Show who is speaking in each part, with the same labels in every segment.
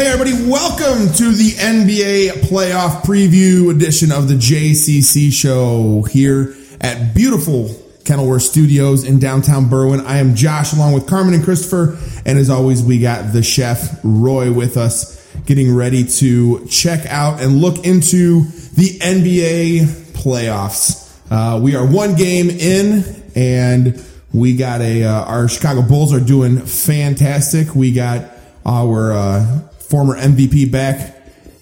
Speaker 1: Hey, everybody, welcome to the NBA playoff preview edition of the JCC show here at beautiful Kenilworth Studios in downtown Berwyn. I am Josh along with Carmen and Christopher. And as always, we got the chef Roy with us getting ready to check out and look into the NBA playoffs. Uh, we are one game in and we got a, uh, our Chicago Bulls are doing fantastic. We got our, uh, former MVP back,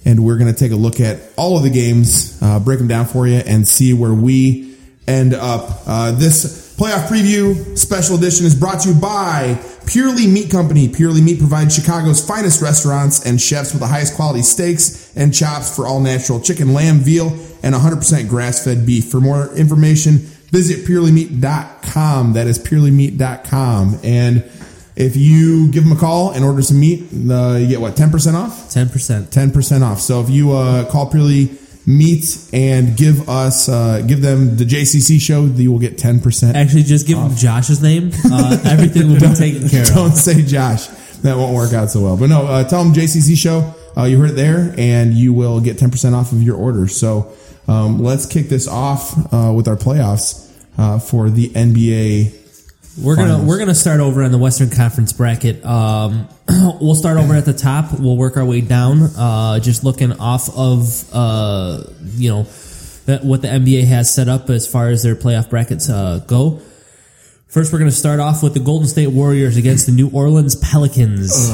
Speaker 1: and we're going to take a look at all of the games, uh, break them down for you, and see where we end up. Uh, this playoff preview special edition is brought to you by Purely Meat Company. Purely Meat provides Chicago's finest restaurants and chefs with the highest quality steaks and chops for all natural chicken, lamb, veal, and 100% grass fed beef. For more information, visit purelymeat.com. That is purelymeat.com. And if you give them a call and order some meat, uh, you get what, 10% off?
Speaker 2: 10%.
Speaker 1: 10% off. So if you uh, call Purely Meat and give us, uh, give them the JCC show, you will get 10%.
Speaker 2: Actually, just give them Josh's name. Uh, everything will be taken care of.
Speaker 1: Don't say Josh. That won't work out so well. But no, uh, tell them JCC show. Uh, you heard it there, and you will get 10% off of your order. So um, let's kick this off uh, with our playoffs uh, for the NBA.
Speaker 2: We're gonna we're gonna start over on the Western Conference bracket. Um, we'll start over at the top. We'll work our way down. Uh, just looking off of uh, you know that what the NBA has set up as far as their playoff brackets uh, go. First, we're gonna start off with the Golden State Warriors against the New Orleans Pelicans.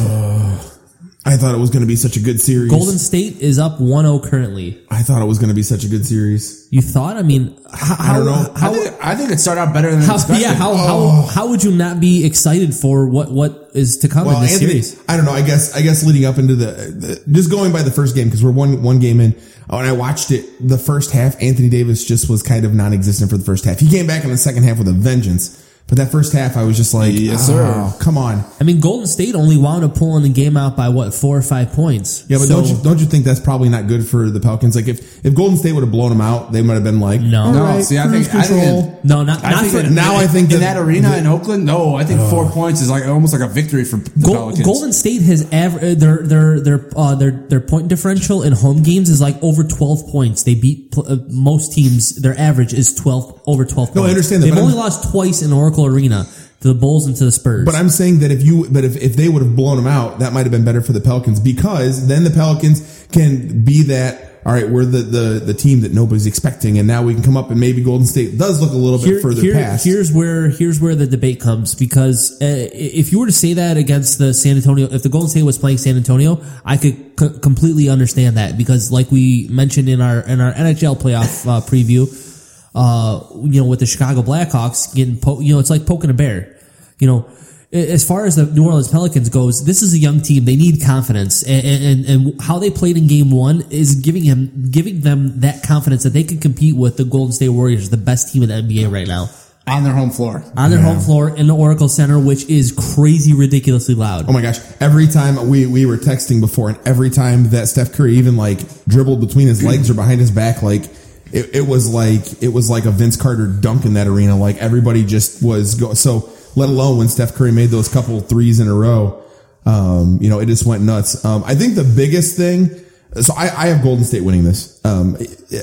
Speaker 1: I thought it was going to be such a good series.
Speaker 2: Golden State is up 1-0 currently.
Speaker 1: I thought it was going to be such a good series.
Speaker 2: You thought? I mean, how,
Speaker 1: I don't know.
Speaker 2: How,
Speaker 3: I think, I think it started out better than
Speaker 2: how,
Speaker 3: expected.
Speaker 2: yeah, how, how, oh. how would you not be excited for what, what is to come
Speaker 1: Well,
Speaker 2: in this
Speaker 1: Anthony,
Speaker 2: series?
Speaker 1: I don't know. I guess I guess leading up into the, the just going by the first game because we're one one game in. Oh, and I watched it the first half. Anthony Davis just was kind of non-existent for the first half. He came back in the second half with a vengeance. But that first half, I was just like,
Speaker 3: Yes,
Speaker 1: oh,
Speaker 3: sir.
Speaker 1: come on.
Speaker 2: I mean, Golden State only wound up pulling the game out by what four or five points.
Speaker 1: Yeah, but
Speaker 2: So-
Speaker 1: don't you don't you think that's probably not good for the Pelicans? Like if if Golden State would have blown them out, they might have been like,
Speaker 2: No.
Speaker 1: all
Speaker 2: No,
Speaker 1: right,
Speaker 3: see, I
Speaker 1: cruise
Speaker 3: think- I think
Speaker 1: control.
Speaker 2: No, not
Speaker 3: I
Speaker 2: not
Speaker 3: think
Speaker 2: for
Speaker 3: that-
Speaker 1: now I think
Speaker 3: in
Speaker 1: that-
Speaker 3: that arena in Oakland, no, I think four points is like almost like a victory for the
Speaker 2: Gol-
Speaker 3: Pelicans.
Speaker 2: Golden State has ever their their their uh, their their point differential in home games is like over twelve points. They beat pl- uh, most teams. Their average is twelve over twelve. Points.
Speaker 1: No, I understand that,
Speaker 2: They've
Speaker 1: but
Speaker 2: only
Speaker 1: I'm-
Speaker 2: lost twice in Oracle Arena to the Bulls and to the Spurs.
Speaker 1: But I'm saying that if you, but if, if they would have blown them out, that might have been better for the Pelicans because then the Pelicans can be that. All right, we're the, the, the team that nobody's expecting, and now we can come up and maybe Golden State does look a little bit
Speaker 2: Here-
Speaker 1: further
Speaker 2: here-
Speaker 1: past.
Speaker 2: Here's where here's where the debate comes because uh, if you were to say that against the San Antonio, if the Golden State was playing San Antonio, I could c- completely understand that because, like we mentioned in our in our NHL playoff uh, preview, uh, you know, with the Chicago Blackhawks getting, po- you know, it's like poking a bear. You know, as far as the New Orleans Pelicans goes, this is a young team. They need confidence, and, and, and how they played in Game One is giving him giving them that confidence that they can compete with the Golden State Warriors, the best team in the NBA right now,
Speaker 3: on their home floor.
Speaker 2: on their home floor in the Oracle Center, which is crazy, ridiculously loud.
Speaker 1: Oh my gosh! Every time we we were texting before, and every time that Steph Curry even like dribbled between his legs or behind his back, like it, it was like it was like a Vince Carter dunk in that arena. Like everybody just was go. So let alone when Steph Curry made those couple threes in a row, um, you know, it just went nuts. Um, I think the biggest thing. So I, I have Golden State winning this. Um,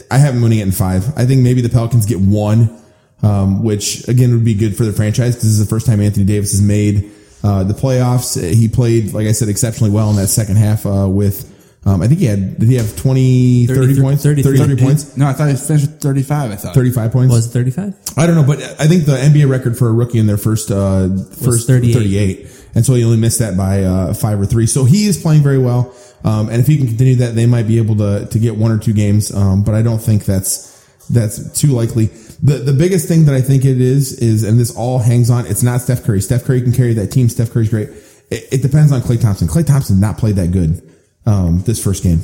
Speaker 1: I have them winning it in five. I think maybe the Pelicans get one um, which again would be good for the franchise because this is the first time Anthony Davis has made uh, the playoffs. He played, like I said, exceptionally well in that second half uh, with. Um, I think he had. Did he have 20, 30,
Speaker 2: 33
Speaker 1: points?
Speaker 2: 33.
Speaker 1: 33 points.
Speaker 3: No, I thought he finished with 35, I thought.
Speaker 1: 35 points.
Speaker 2: Was it 35?
Speaker 1: I don't know, but I think the NBA record for a rookie in their first uh, first
Speaker 2: 38.
Speaker 1: 38. and so he only missed that by uh, five or three. So he is playing very well, um, and if he can continue that, they might be able to to get one or two games. Um, but I don't think that's that's too likely. The the biggest thing that I think it is is, and this all hangs on. It's not Steph Curry. Steph Curry can carry that team. Steph Curry's great. It, it depends on Klay Thompson. Klay Thompson not played that good um, this first game.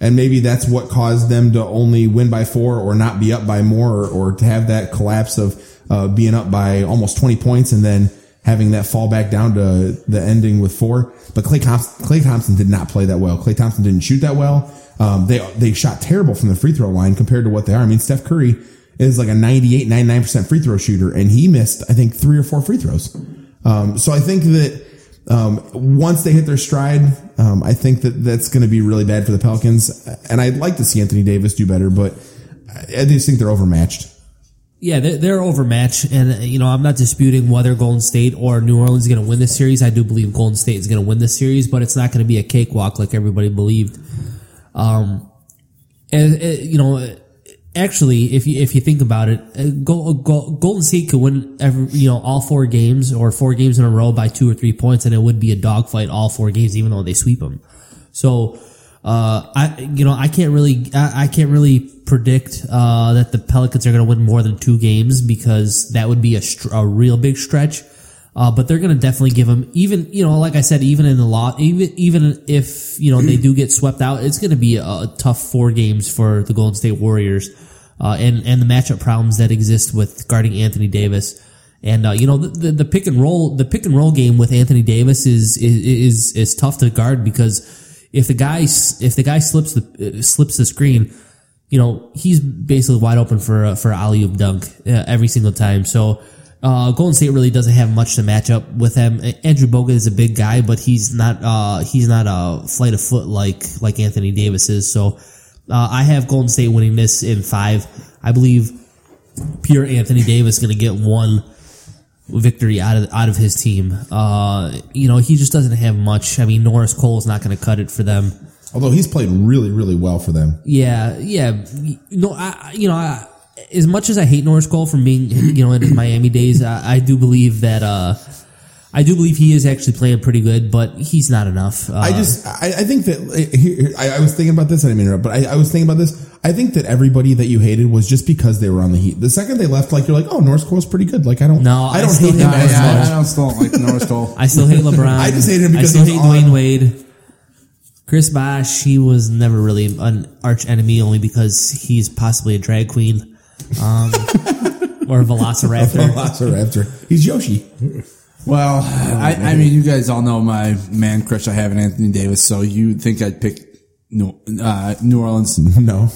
Speaker 1: And maybe that's what caused them to only win by four or not be up by more or, or to have that collapse of uh, being up by almost 20 points and then having that fall back down to the ending with four. But Klay Thompson, Klay Thompson did not play that well. Klay Thompson didn't shoot that well. Um, they, they shot terrible from the free throw line compared to what they are. I mean, Steph Curry is like a 98, 99% free throw shooter and he missed, I think, three or four free throws. Um, so I think that Um, once they hit their stride, um, I think that that's going to be really bad for the Pelicans. And I'd like to see Anthony Davis do better, but I just think they're overmatched.
Speaker 2: Yeah, they're, they're overmatched, and uh, you know I'm not disputing whether Golden State or New Orleans is going to win this series. I do believe Golden State is going to win this series, but it's not going to be a cakewalk like everybody believed. Um, and, uh, you know, actually, if you if you think about it, uh, Go, Go, Golden State could win every you know all four games or four games in a row by two or three points, and it would be a dogfight all four games, even though they sweep them. So, uh, I you know I can't really I, I can't really predict uh, that the Pelicans are going to win more than two games because that would be a, a real big stretch. Uh, but they're going to definitely give them even, you know, like I said, even in the lot, even, even if, you know, they do get swept out, it's going to be a, a, tough four games for the Golden State Warriors. Uh, and, and the matchup problems that exist with guarding Anthony Davis. And, uh, you know, the, the, the, pick and roll, the pick and roll game with Anthony Davis is, is, is, is tough to guard because if the guy, if the guy slips the, slips the screen, you know, he's basically wide open for, a, for alley oop dunk uh, every single time. So, uh, Golden State really doesn't have much to match up with him. Andrew Bogut is a big guy, but he's not uh, he's not a flight of foot like like Anthony Davis is. So uh, I have Golden State winning this in five. I believe pure Anthony Davis going to get one victory out of out of his team. Uh, you know, he just doesn't have much. I mean, Norris Cole is not going to cut it for them.
Speaker 1: Although he's played really, really well for them.
Speaker 2: Yeah, yeah. No, I, you know, I, as much as I hate Norris Cole from being, you know, in his Miami days, I, I, do believe that, uh, I do believe he is actually playing pretty good, but he's not enough. Uh,
Speaker 1: I just, I, I think that, here, I, I, was thinking about this, I didn't mean to interrupt, but I, I, was thinking about this. I think that everybody that you hated was just because they were on the Heat. The second they left, like, you're like, oh, Norris Cole's pretty good. Like, I don't,
Speaker 2: no,
Speaker 1: I don't
Speaker 2: hate
Speaker 1: him as
Speaker 3: yeah,
Speaker 1: much.
Speaker 3: I don't still like Norris Cole.
Speaker 2: I still hate LeBron.
Speaker 1: I just hate him because
Speaker 2: I still hate Dwayne
Speaker 1: on.
Speaker 2: Wade. Chris Bosh, he was never really an arch enemy only because he's possibly a drag queen. Um, or a velociraptor.
Speaker 1: velociraptor. He's Yoshi.
Speaker 3: Well, I, I, mean, you guys all know my man crush I have in Anthony Davis, so you think I'd pick New, uh, New Orleans?
Speaker 1: No.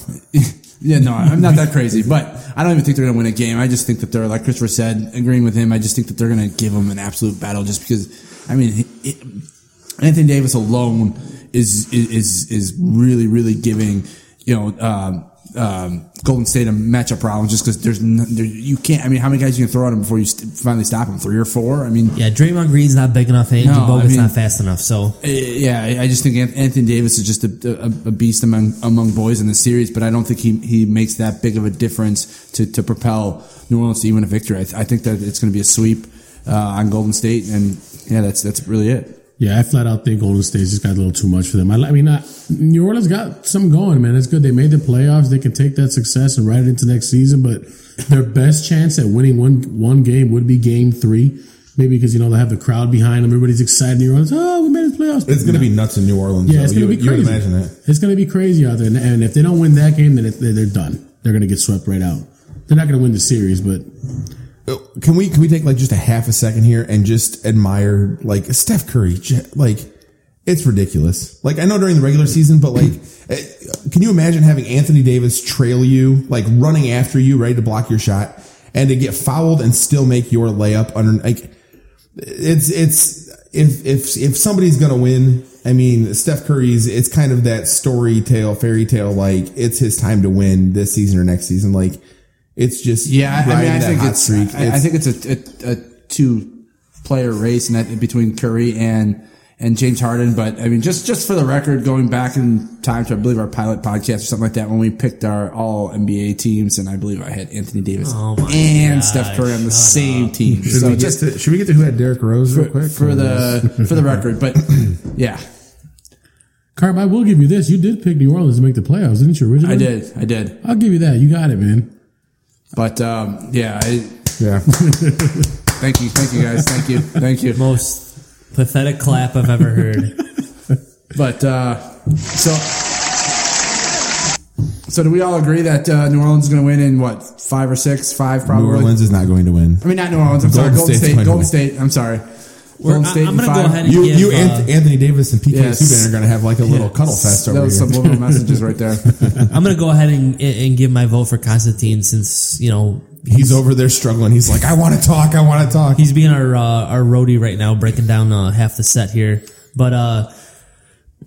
Speaker 3: yeah, no, I'm not that crazy, but I don't even think they're going to win a game. I just think that they're, like Christopher said, agreeing with him, I just think that they're going to give him an absolute battle just because, I mean, it, Anthony Davis alone is, is, is really, really giving, you know, um, um, Golden State a matchup problem just because there's no, there, you can't. I mean, how many guys you can throw at him before you st- finally stop him? Three or four? I mean,
Speaker 2: yeah, Draymond Green's not big enough, and Andrew no, Bogut's I mean, not fast enough. So
Speaker 3: uh, yeah, I just think Anthony Davis is just a, a, a, beast among among boys in the series, but I don't think he he makes that big of a difference to to propel New Orleans to even a victory. I, th- I think that it's going to be a sweep uh, on Golden State, and yeah, that's that's really it.
Speaker 4: Yeah, I flat out think Golden State just got a little too much for them. I, I mean, not, New Orleans got some going, man. It's good. They made the playoffs. They can take that success and ride it into next season. But their best chance at winning one one game would be Game Three. Maybe because you know they have the crowd behind them. Everybody's excited. New Orleans, oh, we made the playoffs.
Speaker 1: It's going to be nuts in New Orleans.
Speaker 4: Yeah, it's going to be crazy. imagine that. It's going to be crazy out there. And if they don't win that game, then they're done. They're going to get swept right out. They're not going to win the series, but
Speaker 1: can we can we take like just a half a second here and just admire like Steph Curry? Like it's ridiculous. Like I know during the regular season, but like, eh, can you imagine having Anthony Davis trail you, like running after you, ready to block your shot, and to get fouled and still make your layup under? Like it's it's if if if somebody's gonna win, I mean Steph Curry's. It's kind of that story tale, fairy tale. Like it's his time to win this season or next season. Like it's just
Speaker 3: yeah. I mean, I think it's, it's, I think it's a, a, a two player race in that, between Curry and and James Harden. But I mean, just just for the record, going back in time to I believe our pilot podcast or something like that when we picked our all NBA teams, and I believe I had Anthony Davis
Speaker 2: oh
Speaker 3: and
Speaker 2: gosh,
Speaker 3: Steph Curry on the same
Speaker 2: up.
Speaker 3: team.
Speaker 1: Should, so we just, to, should we get to who had Derrick Rose real
Speaker 3: for,
Speaker 1: quick
Speaker 3: for the for the record? But yeah.
Speaker 4: Carb, I will give you this. You did pick New Orleans to make the playoffs, didn't you? Originally,
Speaker 3: I did. I did.
Speaker 4: I'll give you that. You got it, man.
Speaker 3: But um, yeah, I,
Speaker 1: yeah.
Speaker 3: thank you, thank you guys, thank you, thank you.
Speaker 2: Most pathetic clap I've ever heard.
Speaker 3: but uh, so, so do we all agree that uh, New Orleans is going to win in what five or six, five probably?
Speaker 1: New Orleans is not going to win.
Speaker 3: I mean, not New Orleans. I'm Golden sorry, Golden State's State. Golden State. I'm sorry.
Speaker 2: Golden State I'm going to go ahead and
Speaker 1: you,
Speaker 2: give,
Speaker 1: you
Speaker 2: uh,
Speaker 1: Anthony Davis and PK yes. Subban are going to have like a little cuddle fest over
Speaker 3: that was
Speaker 1: here.
Speaker 3: Subliminal messages right there.
Speaker 2: I'm going to go ahead and, and give my vote for Constantine since you know
Speaker 1: he's over there struggling. He's like, I want to talk. I want to talk.
Speaker 2: He's being our uh, our roadie right now, breaking down uh, half the set here. But uh,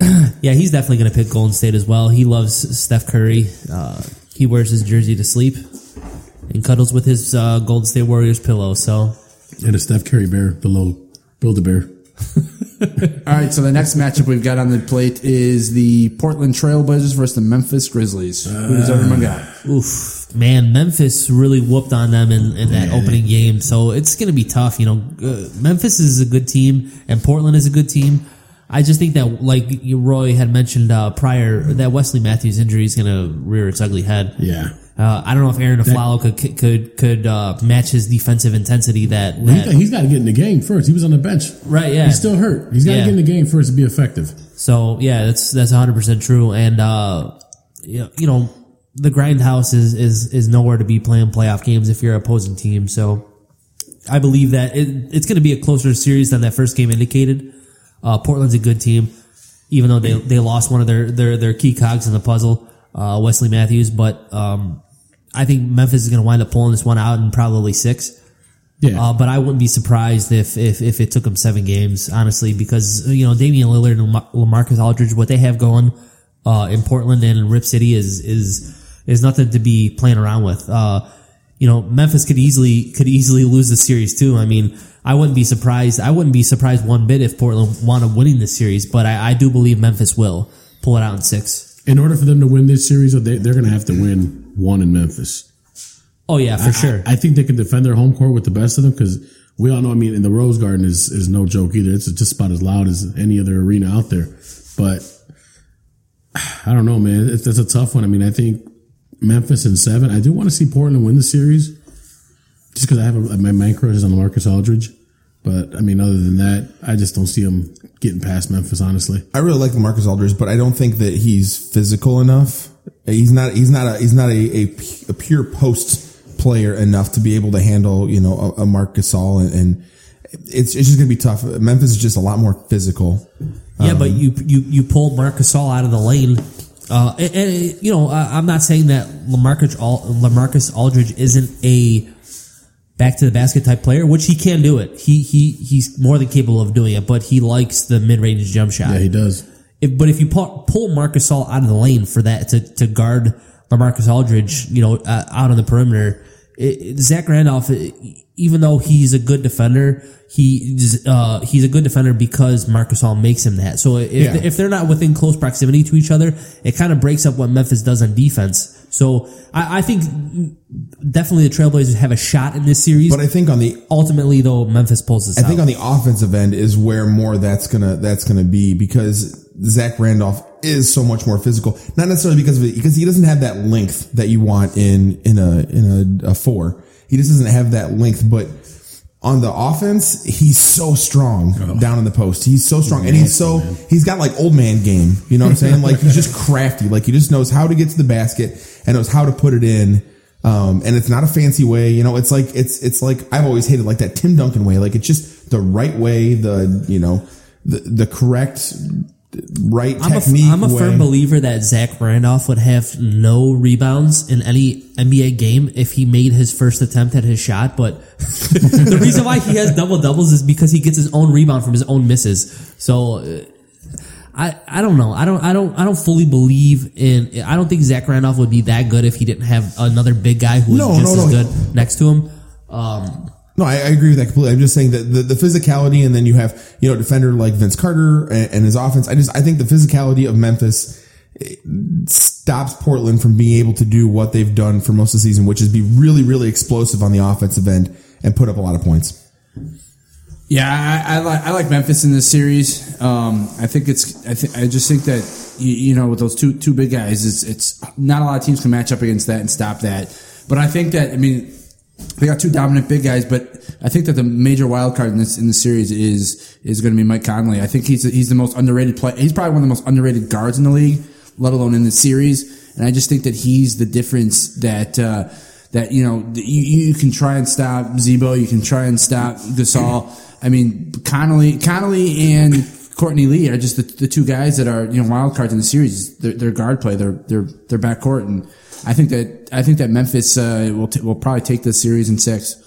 Speaker 2: yeah, he's definitely going to pick Golden State as well. He loves Steph Curry. Uh, he wears his jersey to sleep and cuddles with his uh, Golden State Warriors pillow. So
Speaker 4: And a Steph Curry bear below Build a Bear.
Speaker 3: All right, so the next matchup we've got on the plate is the Portland Trailblazers versus the Memphis Grizzlies. Who does everyone got?
Speaker 2: Oof, man, Memphis really whooped on them in, in that opening game, so it's going to be tough. You know, uh, Memphis is a good team, and Portland is a good team. I just think that, like Roy had mentioned uh, prior, that Wesley Matthews injury is going to rear its ugly head.
Speaker 4: Yeah.
Speaker 2: Uh, I don't know if Arron Afflalo could could could uh, match his defensive intensity. That,
Speaker 4: Well,
Speaker 2: that
Speaker 4: he, he's got to get in the game first. He was on the bench.
Speaker 2: right, yeah,
Speaker 4: He's still hurt. He's got to
Speaker 2: Yeah.
Speaker 4: get in the game first to be effective.
Speaker 2: So yeah, that's that's hundred percent true. And uh, you know, you know, the grindhouse is is is nowhere to be playing playoff games if you're an opposing team. So I believe that it, it's going to be a closer series than that first game indicated. Uh, Portland's a good team, even though they they lost one of their their their key cogs in the puzzle, uh, Wesley Matthews. But um, I think Memphis is going to wind up pulling this one out in probably six.
Speaker 4: Yeah.
Speaker 2: Uh, but I wouldn't be surprised if, if if it took them seven games, honestly, because you know Damian Lillard and LaMarcus Aldridge, what they have going uh, in Portland and in Rip City is is is nothing to be playing around with. Uh, you know, Memphis could easily could easily lose the series too. I mean, I wouldn't be surprised. I wouldn't be surprised one bit if Portland wound up winning this series, but I, I do believe Memphis will pull it out in six.
Speaker 4: in order for them to win this series, they, they're going to have to win one in Memphis.
Speaker 2: Oh yeah, for sure.
Speaker 4: I, I think they can defend their home court with the best of them because we all know. I mean, in the Rose Garden is is no joke either. It's just about as loud as any other arena out there. But I don't know, man. It's, that's a tough one. I mean, I think Memphis in seven. I do want to see Portland win the series, just because I have a, my man crush is on Marcus Aldridge. But I mean, other than that, I just don't see him getting past Memphis. Honestly,
Speaker 1: I really like Marcus Aldridge, but I don't think that he's physical enough. He's not. He's not a. He's not a, a, a pure post player enough to be able to handle you know a, a Marc Gasol and, and it's it's just gonna be tough. Memphis is just a lot more physical.
Speaker 2: Yeah, but you you you pulled Marc Gasol out of the lane. Uh, and, and, you know, I, I'm not saying that Lamarcus Al, LaMarcus Aldridge isn't a back to the basket type player, which he can do it. He he he's more than capable of doing it, but he likes the mid range jump shot.
Speaker 4: yeah, he does.
Speaker 2: If, but if you pull, pull Marc Gasol out of the lane for that to, to guard LaMarcus Aldridge, you know, uh, out on the perimeter, it, Zach Randolph, even though he's a good defender, he uh, he's a good defender because Marc Gasol makes him that. So if
Speaker 1: Yeah.
Speaker 2: if they're not within close proximity to each other, it kind of breaks up what Memphis does on defense. So I, I think definitely the Trailblazers have a shot in this series.
Speaker 1: But I think on the
Speaker 2: ultimately, though, Memphis pulls this
Speaker 1: I
Speaker 2: out.
Speaker 1: think on the offensive end is where more that's gonna that's gonna be because Zach Randolph is so much more physical. Not necessarily because of it, because he doesn't have that length that you want in in a in a, a four. He just doesn't have that length, but. On the offense, he's so strong down in the post. He's so strong, and he's so he's got like old man game. You know what I'm saying? Like he's just crafty. Like he just knows how to get to the basket and knows how to put it in. Um, and it's not a fancy way, you know, it's like, it's, it's like, I've always hated like that Tim Duncan way. Like it's just the right way, the, you know, the, the correct, right
Speaker 2: I'm a,
Speaker 1: technique.
Speaker 2: I'm a
Speaker 1: way.
Speaker 2: firm believer that Zach Randolph would have no rebounds in any NBA game if he made his first attempt at his shot. But the reason why he has double doubles is because he gets his own rebound from his own misses. So uh, I I don't know. I don't I don't I don't fully believe in. I don't think Zach Randolph would be that good if he didn't have another big guy who was
Speaker 1: No,
Speaker 2: just
Speaker 1: no,
Speaker 2: as
Speaker 1: no.
Speaker 2: good next to him. Um,
Speaker 1: No, I, I agree with that completely. I'm just saying that the, the physicality and then you have, you know, defender like Vince Carter and, and his offense. I just, I think the physicality of Memphis stops Portland from being able to do what they've done for most of the season, which is be really, really explosive on the offensive end and put up a lot of points.
Speaker 3: Yeah, I, I like I like Memphis in this series. Um, I think it's I I just think that you, you know with those two two big guys, it's it's not a lot of teams can match up against that and stop that. But I think that I mean they got two dominant big guys, but I think that the major wild card in this in the series is is going to be Mike Conley. I think he's he's the most underrated play. He's probably one of the most underrated guards in the league, let alone in the series. And I just think that he's the difference that. Uh, that you know you, you can try and stop Z-Bo, you can try and stop Gasol. I mean Conley, Conley and Courtney Lee are just the, the two guys that are you know wild cards in the series. Their, their guard play, their their their backcourt, and I think that I think that Memphis uh, will t- will probably take the series in six.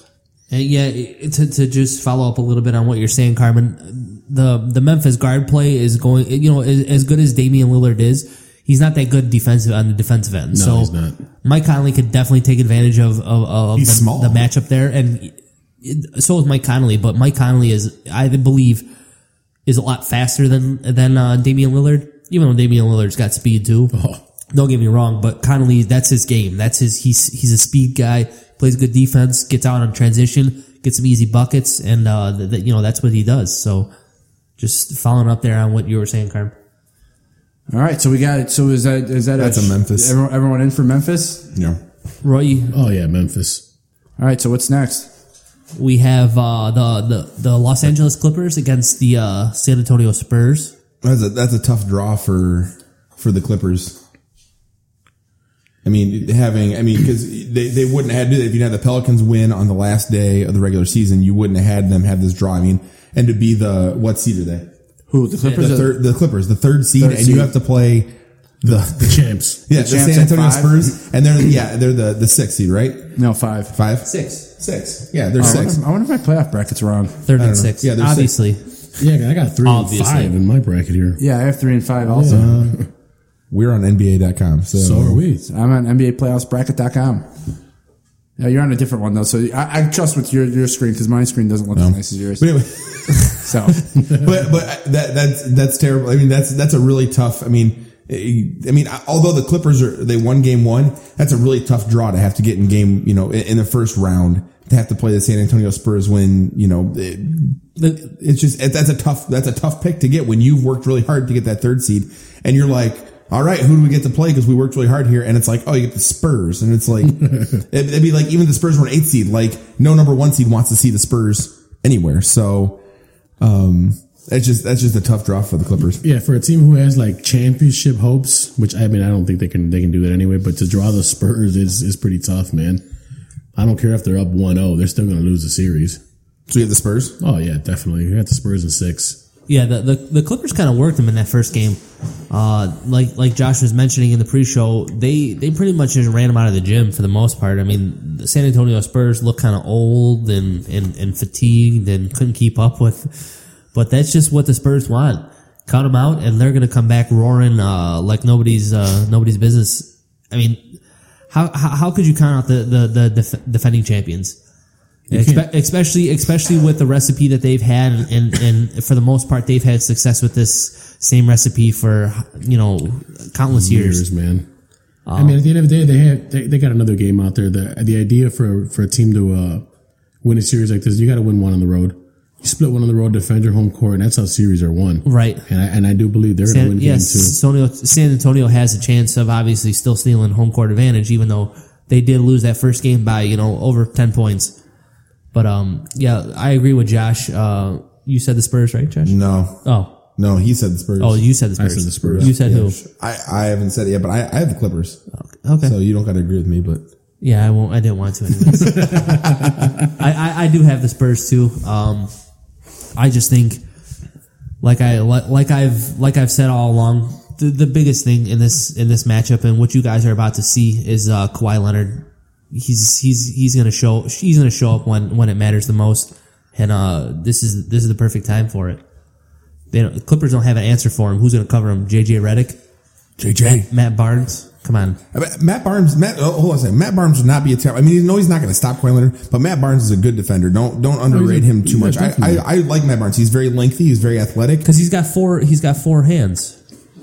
Speaker 2: And yeah, to, to just follow up a little bit on what you're saying, Carmen, the the Memphis guard play is going. You know, as, as good as Damian Lillard is, he's not that good defensive on the defensive end. so
Speaker 4: he's not.
Speaker 2: Mike Conley could definitely take advantage of of, of the,
Speaker 1: small.
Speaker 2: the matchup there, and it- so is Mike Conley. But Mike Conley is, I believe, is a lot faster than than uh, Damian Lillard. Even though Damian Lillard's got speed too.
Speaker 4: Oh.
Speaker 2: Don't get me wrong, but Conley, that's his game. That's his. He's he's a speed guy. Plays good defense. Gets out on transition. Gets some easy buckets, and uh, th- th- you know that's what he does. So, just following up there on what you were saying, Carm.
Speaker 3: All right, so we got it. So is that is that
Speaker 1: That's a Memphis.
Speaker 3: Everyone, everyone in for Memphis?
Speaker 1: Yeah.
Speaker 2: Roy,
Speaker 4: Oh yeah, Memphis.
Speaker 3: All right, so what's next?
Speaker 2: we have uh, the the the Los Angeles Clippers against the uh, San Antonio Spurs.
Speaker 1: That's a that's a tough draw for for the Clippers. I mean, having I mean because they, they wouldn't have to do it if you had the Pelicans win on the last day of the regular season, you wouldn't have had them have this draw. I mean, and to be the what seed are they?
Speaker 3: Who the Clippers?
Speaker 1: The third, the Clippers, the third seed,
Speaker 3: Third
Speaker 1: and
Speaker 3: seed.
Speaker 1: you have to play the
Speaker 4: The champs.
Speaker 1: yeah
Speaker 3: the
Speaker 1: the,
Speaker 3: champs
Speaker 1: San Antonio
Speaker 3: five?
Speaker 1: Spurs, and they're yeah they're the the sixth seed, right?
Speaker 3: no five.
Speaker 1: Five,
Speaker 2: Six,
Speaker 1: six. Yeah, they're oh,
Speaker 3: I wonder,
Speaker 1: six.
Speaker 3: if, I wonder if my playoff bracket's wrong.
Speaker 2: third and six.
Speaker 1: Yeah, they're six.
Speaker 2: obviously.
Speaker 4: Yeah, I got three and five in my bracket here.
Speaker 3: Yeah, I have three and five also.
Speaker 1: We're on NBA.com, so,
Speaker 4: So are we.
Speaker 3: I'm on NBAPlayoffsBracket.com. Yeah, you're on a different one though, so I, I trust with your your screen because my screen doesn't look as nice as yours.
Speaker 1: But anyway.
Speaker 3: So
Speaker 1: but but uh, that that's that's terrible. I mean that's that's a really tough. I mean eh, I mean although the Clippers are they won game one, that's a really tough draw to have to get in game you know in, in the first round to have to play the San Antonio Spurs when you know eh,
Speaker 2: it,
Speaker 1: it's just it, that's a tough that's a tough pick to get when you've worked really hard to get that third seed and you're like. All right, who do we get to play? Because we worked really hard here, and it's like, oh, you get the Spurs, and it's like, it, it'd be like even the Spurs were an eighth seed. Like, no number one seed wants to see the Spurs anywhere. So, um, that's just that's just a tough draw for the Clippers.
Speaker 4: Yeah, for a team who has like championship hopes, which I mean I don't think they can they can do that anyway, but to draw the Spurs is is pretty tough, man. I don't care if they're up 1-0, they're still going to lose the series.
Speaker 1: So you have the Spurs.
Speaker 4: Oh yeah, definitely. You got the Spurs in 6.
Speaker 2: Yeah, the, the, the Clippers kind of worked them in that first game. Uh, like like Josh was mentioning in the pre-show, they they pretty much just ran them out of the gym for the most part. I mean, the San Antonio Spurs look kind of old and, and and fatigued and couldn't keep up with. But that's just what the Spurs want. Cut them out, and they're gonna come back roaring uh, like nobody's uh, nobody's business. I mean, how how, how could you count out the the, the def- defending champions? Espe- especially especially with the recipe that they've had and, and for the most part they've had success with this same recipe for you know countless years,
Speaker 4: years, man. I mean, at the end of the day, they had they, they got another game out there. The the idea for for a team to uh, win a series like this, you got to win one on the road. You split one on the road, defend your home court, and that's how series are won.
Speaker 2: right
Speaker 4: And I, and I do believe they're going to win
Speaker 2: yes
Speaker 4: game two.
Speaker 2: San Antonio, San Antonio has a chance of obviously still stealing home court advantage even though they did lose that first game by you know over 10 points but um yeah I agree with Josh uh you said the Spurs right Josh
Speaker 1: No,
Speaker 2: oh
Speaker 1: no, he said the Spurs.
Speaker 2: oh you said the
Speaker 4: I
Speaker 2: Spurs
Speaker 4: said the Spurs.
Speaker 2: you said who
Speaker 1: I, I haven't said it yet, but I, I have the Clippers.
Speaker 2: okay
Speaker 1: So you don't got to agree with me, but
Speaker 2: Yeah, I won't. I didn't want to. Anyways, I, I I do have the Spurs too. Um, I just think, like I like I've like I've said all along, the, the biggest thing in this in this matchup and what you guys are about to see is uh, Kawhi Leonard. He's he's he's gonna show he's gonna show up when when it matters the most, and uh, this is this is the perfect time for it. They don't, Clippers don't have an answer for him. Who's gonna cover him? JJ Redick,
Speaker 1: JJ.
Speaker 2: Matt Barnes. Come on.
Speaker 1: Matt Barnes, Matt, oh, hold on a second. Matt Barnes would not be a terrible. I mean, you know, he's not going to stop Kawhi Leonard, but Matt Barnes is a good defender. Don't don't underrate him too much. I, I. I like Matt Barnes. He's very lengthy. He's very athletic.
Speaker 2: Because he's got four. He's got four hands.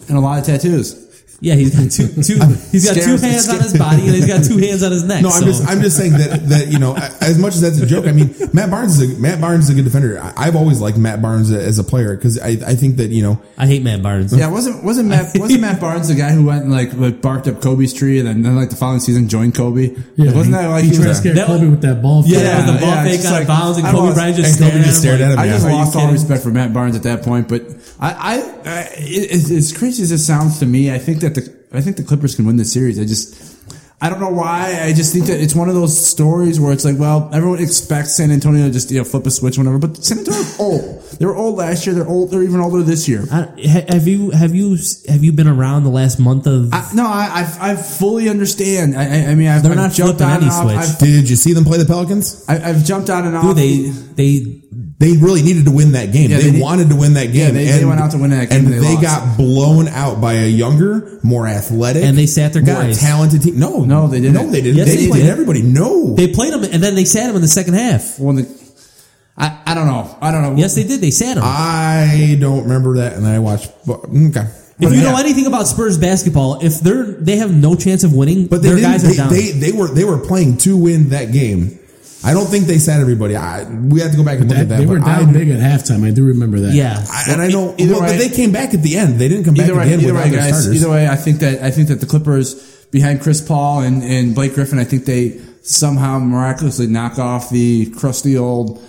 Speaker 3: and a lot of tattoos.
Speaker 2: Yeah, he's got two. two he's got two hands on his body, and he's got two hands on his neck.
Speaker 1: No, I'm
Speaker 2: so-
Speaker 1: just I'm just saying that that you know as much as that's a joke. I mean, Matt Barnes is a Matt Barnes is a good defender. I, I've always liked Matt Barnes as a player because I I think that you know
Speaker 2: I hate Matt Barnes.
Speaker 3: Yeah, wasn't wasn't Matt wasn't Matt Barnes the guy who went and like, like barked up Kobe's tree and then, then like the following season joined Kobe?
Speaker 4: Yeah,
Speaker 3: Like, wasn't that like
Speaker 4: he,
Speaker 3: he
Speaker 4: tried to scare
Speaker 2: That
Speaker 4: Kobe with that ball?
Speaker 2: Yeah,
Speaker 4: fake.
Speaker 2: that the ball
Speaker 3: yeah,
Speaker 2: fake
Speaker 3: just
Speaker 2: out of
Speaker 3: like-
Speaker 2: bounds, and Kobe
Speaker 3: lost-
Speaker 2: Bryant just
Speaker 1: and
Speaker 2: stared
Speaker 1: Kobe
Speaker 2: at
Speaker 1: just
Speaker 2: him
Speaker 1: stared
Speaker 2: like-
Speaker 1: at him.
Speaker 3: I just lost all respect for Matt Barnes at that point. But I, I, I as crazy as it sounds to me, I think that the I think the Clippers can win this series. I just I don't know why. I just think that it's one of those stories where it's like, well, everyone expects San Antonio to just you know flip a switch, whatever. But San Antonio's old. They were old last year. They're old. They're even older this year.
Speaker 2: I, have you have you have you been around the last month of?
Speaker 3: I, no, I, I I fully understand. I, I, I mean, I've,
Speaker 2: They're
Speaker 3: I've
Speaker 2: not
Speaker 3: jumped
Speaker 2: flipping
Speaker 3: on
Speaker 2: any
Speaker 3: and off.
Speaker 2: switch.
Speaker 3: I've,
Speaker 1: Did you see them play the Pelicans?
Speaker 3: I- I've jumped on and off.
Speaker 2: Dude, they they
Speaker 1: They really needed to win that game.
Speaker 3: Yeah,
Speaker 1: they,
Speaker 3: they did-
Speaker 1: wanted to win that game.
Speaker 3: they- they went out to win that game
Speaker 1: and
Speaker 3: and they
Speaker 1: they,
Speaker 3: lost.
Speaker 1: got blown out by a younger, more athletic,
Speaker 2: And they sat their
Speaker 1: more
Speaker 2: guys.
Speaker 1: talented team. No,
Speaker 3: No, they didn't.
Speaker 1: No, they didn't.
Speaker 2: Yes,
Speaker 1: they,
Speaker 2: they
Speaker 1: played
Speaker 2: did.
Speaker 1: everybody. No,
Speaker 2: they played them and then they sat them in the second half.
Speaker 3: Well, the, I I don't know. I don't know.
Speaker 2: Yes, they did. They sat them.
Speaker 1: I don't remember that, and I watched. but- Okay,
Speaker 2: if you
Speaker 1: yeah.
Speaker 2: know anything about Spurs basketball, if they're they have no chance of winning,
Speaker 1: but they
Speaker 2: their guys are
Speaker 1: They,
Speaker 2: down.
Speaker 1: they they were they were playing to win that game. I don't think they sat everybody. I, we have to go back and look
Speaker 4: That,
Speaker 1: at that.
Speaker 4: they were
Speaker 1: but I-
Speaker 4: big at halftime. I do remember that.
Speaker 2: yeah,
Speaker 1: I, and I know,
Speaker 3: Either
Speaker 1: well,
Speaker 3: way-
Speaker 1: but they came back at the end. They didn't come back
Speaker 3: Either
Speaker 1: at
Speaker 3: way,
Speaker 1: the end
Speaker 3: either
Speaker 1: without
Speaker 3: way,
Speaker 1: their
Speaker 3: guys.
Speaker 1: starters.
Speaker 3: Either way, I think that I think that the Clippers behind Chris Paul and, and Blake Griffin, I think they somehow miraculously knock off the crusty old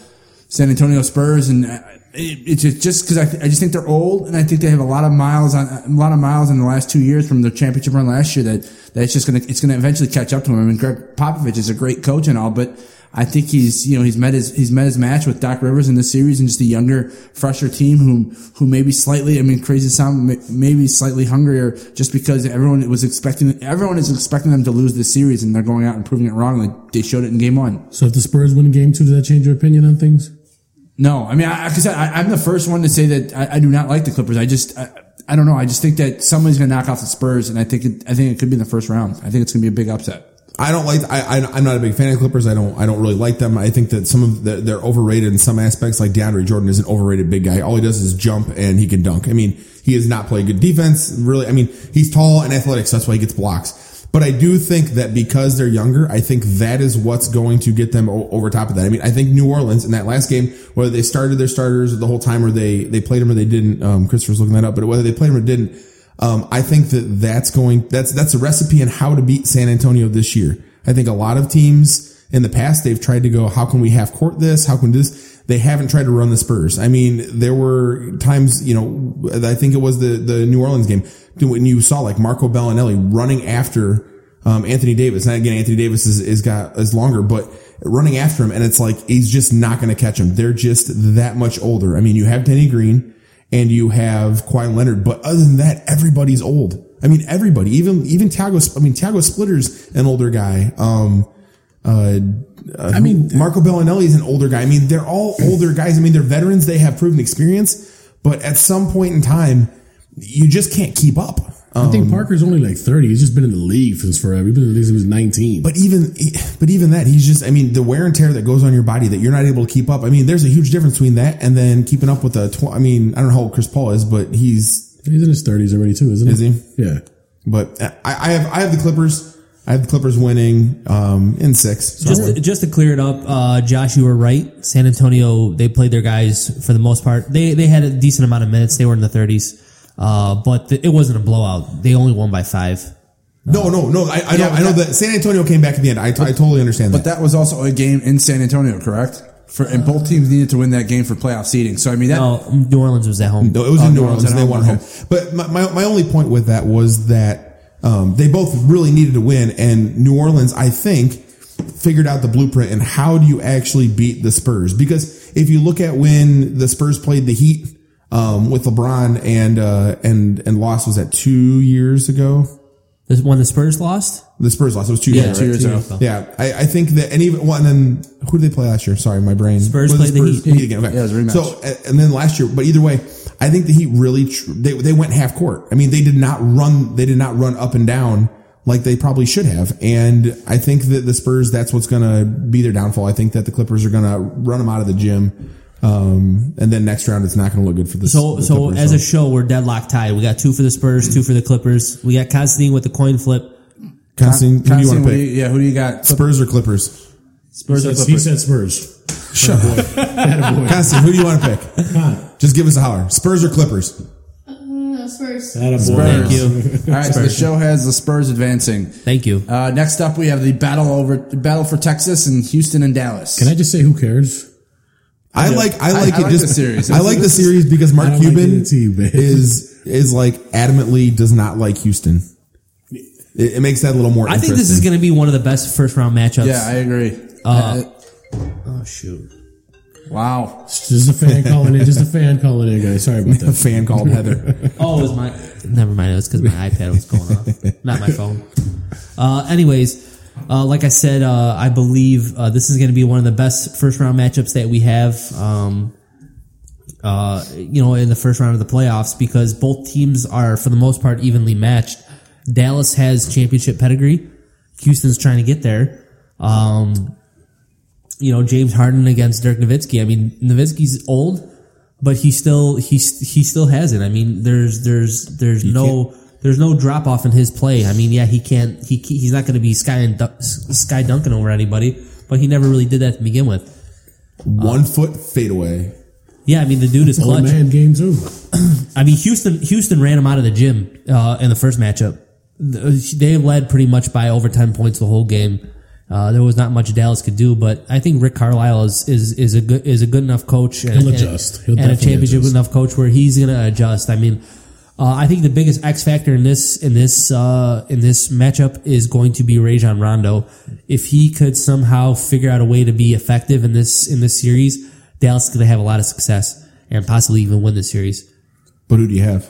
Speaker 3: San Antonio Spurs, and uh, it, it's just just because I, I just think they're old, and I think they have a lot of miles on a lot of miles in the last two years from the championship run last year that that it's just gonna it's gonna eventually catch up to them. I mean, Gregg Popovich is a great coach and all, but. I think he's, you know, he's met his, he's met his match with Doc Rivers in this series and just a younger, fresher team who, who maybe slightly, I mean, crazy sound, maybe slightly hungrier just because everyone was expecting, everyone is expecting them to lose this series and they're going out and proving it wrong. Like they showed it in game one.
Speaker 4: So if the Spurs win game two, does that change your opinion on things?
Speaker 3: No, I mean, I, like I said, I, I'm the first one to say that I, I do not like the Clippers. I just, I, I don't know. I just think that somebody's going to knock off the Spurs and I think it, I think it could be in the first round. I think it's going to be a big upset.
Speaker 1: I don't like. I, I I'm not a big fan of Clippers. I don't. I don't really like them. I think that some of the, they're overrated in some aspects. Like DeAndre Jordan is an overrated big guy. All he does is jump and he can dunk. I mean, he has not played good defense. Really, I mean, he's tall and athletic, so that's why he gets blocks. But I do think that because they're younger, I think that is what's going to get them o- over top of that. I mean, I think New Orleans in that last game, whether they started their starters the whole time or they they played them or they didn't. Um, Christopher's looking that up, but whether they played them or didn't, um, I think that that's going that's that's a recipe on how to beat San Antonio this year. I think a lot of teams in the past they've tried to go, how can we half court this? How can this? They haven't tried to run the Spurs. I mean, there were times, you know, I think it was the the New Orleans game when you saw like Marco Belinelli running after um, Anthony Davis. And again, Anthony Davis is, is got is longer, but running after him, and it's like he's just not going to catch him. They're just that much older. I mean, you have Danny Green and you have Kawhi Leonard, but other than that, everybody's old. I mean, everybody, even even Tiago. I mean, Tiago Splitter's an older guy. Um, uh, uh,
Speaker 4: I mean-
Speaker 1: Marco Belinelli is an older guy. I mean, they're all older guys. I mean, they're veterans. They have proven experience, but at some point in time, you just can't keep up.
Speaker 4: I
Speaker 1: Um,
Speaker 4: think Parker's only like 30. He's just been in the league since forever. He's been in the league since he was 19.
Speaker 1: But even, but even that, he's just, I mean, the wear and tear that goes on your body that you're not able to keep up. I mean, there's a huge difference between that and then keeping up with a, tw- I mean, I don't know how old Chris Paul is, but he's,
Speaker 4: he's in his 30s already too, isn't he?
Speaker 1: Is he?
Speaker 4: Yeah.
Speaker 1: but I, I have, I have the Clippers. I have the Clippers winning, um, in six. So
Speaker 2: Just just to clear it up, uh, Josh, you were right. San Antonio they played their guys for the most part. They they had a decent amount of minutes. They were in the thirties, uh, but th- it wasn't a blowout. They only won by five.
Speaker 1: no, no, no. I, I know,
Speaker 3: Yeah, but
Speaker 1: I know
Speaker 3: that-
Speaker 1: that San Antonio came back at the end. I, I totally understand that.
Speaker 3: But
Speaker 1: that.
Speaker 3: that was also a game in San Antonio, correct? For and both teams needed to win that game for playoff seeding. So I mean that
Speaker 2: No, New Orleans was at home.
Speaker 1: No, it was
Speaker 3: Oh,
Speaker 1: in New
Speaker 3: New
Speaker 1: Orleans.
Speaker 3: Orleans
Speaker 1: and They won
Speaker 3: home,
Speaker 1: home. But my, my, my only point with that was that um, they both really needed to win, and New Orleans, I think, figured out the blueprint and how do you actually beat the Spurs? Because if you look at when the Spurs played the Heat um, with LeBron and uh, and and lost, was that two years ago?
Speaker 2: This when the Spurs lost.
Speaker 1: The Spurs lost. It was two
Speaker 2: Yeah,
Speaker 1: years.
Speaker 3: two
Speaker 1: right?
Speaker 3: years
Speaker 2: two
Speaker 3: ago.
Speaker 2: years ago.
Speaker 1: Yeah, I, I think that, and even well, and then who did they play last year? Sorry, my brain.
Speaker 2: Spurs
Speaker 1: Was
Speaker 2: played the
Speaker 1: Spurs?
Speaker 2: Heat.
Speaker 1: again. Okay,
Speaker 3: Yeah, it was a rematch.
Speaker 1: So and then last year, but either way, I think the Heat really tr- they they went half court. I mean, they did not run they did not run up and down like they probably should have, and I think that the Spurs that's what's going to be their downfall. I think that the Clippers are going to run them out of the gym. Um, and then next round, it's not going to look good for the
Speaker 2: So
Speaker 1: the
Speaker 2: so
Speaker 1: Clippers,
Speaker 2: as a show, we're deadlock tied. We got two for the Spurs, two for the Clippers. We got Constantine with the coin flip.
Speaker 1: Constantine, who do you want to pick?
Speaker 3: you- yeah, who do you got?
Speaker 1: Spurs or Clippers?
Speaker 3: Spurs
Speaker 4: He
Speaker 3: or
Speaker 4: said, he said Spurs.
Speaker 1: Shut up, Constantine. Who do you want to pick? Just give us a holler. Spurs or Clippers?
Speaker 5: Uh, Spurs.
Speaker 4: Attaboy.
Speaker 2: Thank you.
Speaker 3: All right, so the show has the Spurs advancing.
Speaker 2: Thank you.
Speaker 3: Uh, next up, we have the battle over battle for Texas and Houston and Dallas.
Speaker 4: Can I just say who cares?
Speaker 1: I like I
Speaker 3: I-
Speaker 1: like
Speaker 3: I
Speaker 1: it
Speaker 3: like
Speaker 1: just
Speaker 3: the series.
Speaker 1: I like the series because Mark
Speaker 4: don't like
Speaker 1: Cuban
Speaker 4: either team, man.
Speaker 1: is is like adamantly does not like Houston. it, it makes that a little more.
Speaker 2: I think this is going to be one of the best first round matchups.
Speaker 3: Yeah, I agree.
Speaker 2: Uh, oh shoot.
Speaker 3: wow.
Speaker 4: Just a fan calling in. Just a fan calling in, guys. Sorry about that.
Speaker 1: a fan called Heather.
Speaker 2: Oh, it was my. Never mind. It was because my iPad was going off, not my phone. Uh, anyways, uh, like I said, uh, I believe uh, this is going to be one of the best first round matchups that we have. Um, uh, you know, in the first round of the playoffs, because both teams are, for the most part, evenly matched. Dallas has championship pedigree. Houston's trying to get there. Um, you know, James Harden against Dirk Nowitzki. I mean, Nowitzki's old, but he still he he still has it. I mean, there's there's there's no there's no drop off in his play. I mean, yeah, he can't he he's not going to be sky and du- sky dunking over anybody, but he never really did that to begin with.
Speaker 1: One foot fadeaway.
Speaker 2: Yeah, I mean, the dude is
Speaker 4: Oh
Speaker 2: clutch.
Speaker 4: man, game two.
Speaker 2: I mean, Houston Houston ran him out of the gym uh, in the first matchup. They led pretty much by over ten points the whole game. Uh, there was not much Dallas could do, but I think Rick Carlisle is is, is a good is a good enough coach and,
Speaker 4: He'll
Speaker 2: and-
Speaker 4: adjust. He'll
Speaker 2: and a championship
Speaker 4: adjust.
Speaker 2: enough coach where he's going to adjust. I mean, uh, I think the biggest X factor in this in this uh, in this matchup is going to be Rajon Rondo. If he could somehow figure out a way to be effective in this in this series, Dallas is going to have a lot of success and possibly even win the series.
Speaker 1: But who do you have?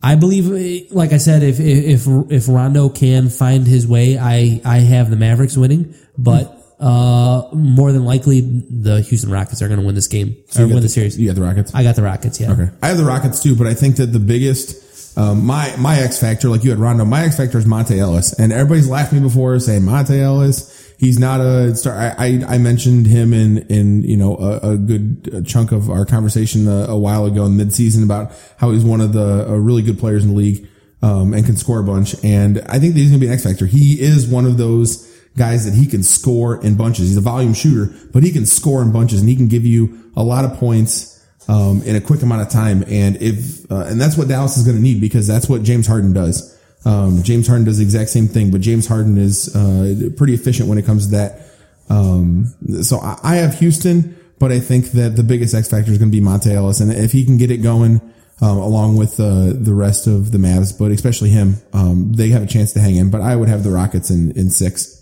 Speaker 2: I believe, like I said, if if if Rondo can find his way, I I have the Mavericks winning, but uh, more than likely the Houston Rockets are going to win this game or
Speaker 1: You got
Speaker 2: win the, series.
Speaker 1: You got the Rockets.
Speaker 2: I got the Rockets. Yeah.
Speaker 1: Okay. I have the Rockets too, but I think that the biggest, um, my my X factor, like you had Rondo, my X factor is Monta Ellis, and everybody's laughed at me before saying Monta Ellis. He's not a star. I, I, I mentioned him in in you know a, a good chunk of our conversation a, a while ago in midseason about how he's one of the uh, really good players in the league um, and can score a bunch. And I think that he's going to be an X factor. He is one of those guys that he can score in bunches. He's a volume shooter, but he can score in bunches and he can give you a lot of points um, in a quick amount of time. And if uh, and that's what Dallas is going to need because that's what James Harden does. Um, James Harden does the exact same thing, but James Harden is uh, pretty efficient when it comes to that. Um, so I, I have Houston, but I think that the biggest X factor is going to be Monta Ellis, and if he can get it going. Um, along with uh, the rest of the Mavs, but especially him, um, they have a chance to hang in. But I would have the Rockets in, in six.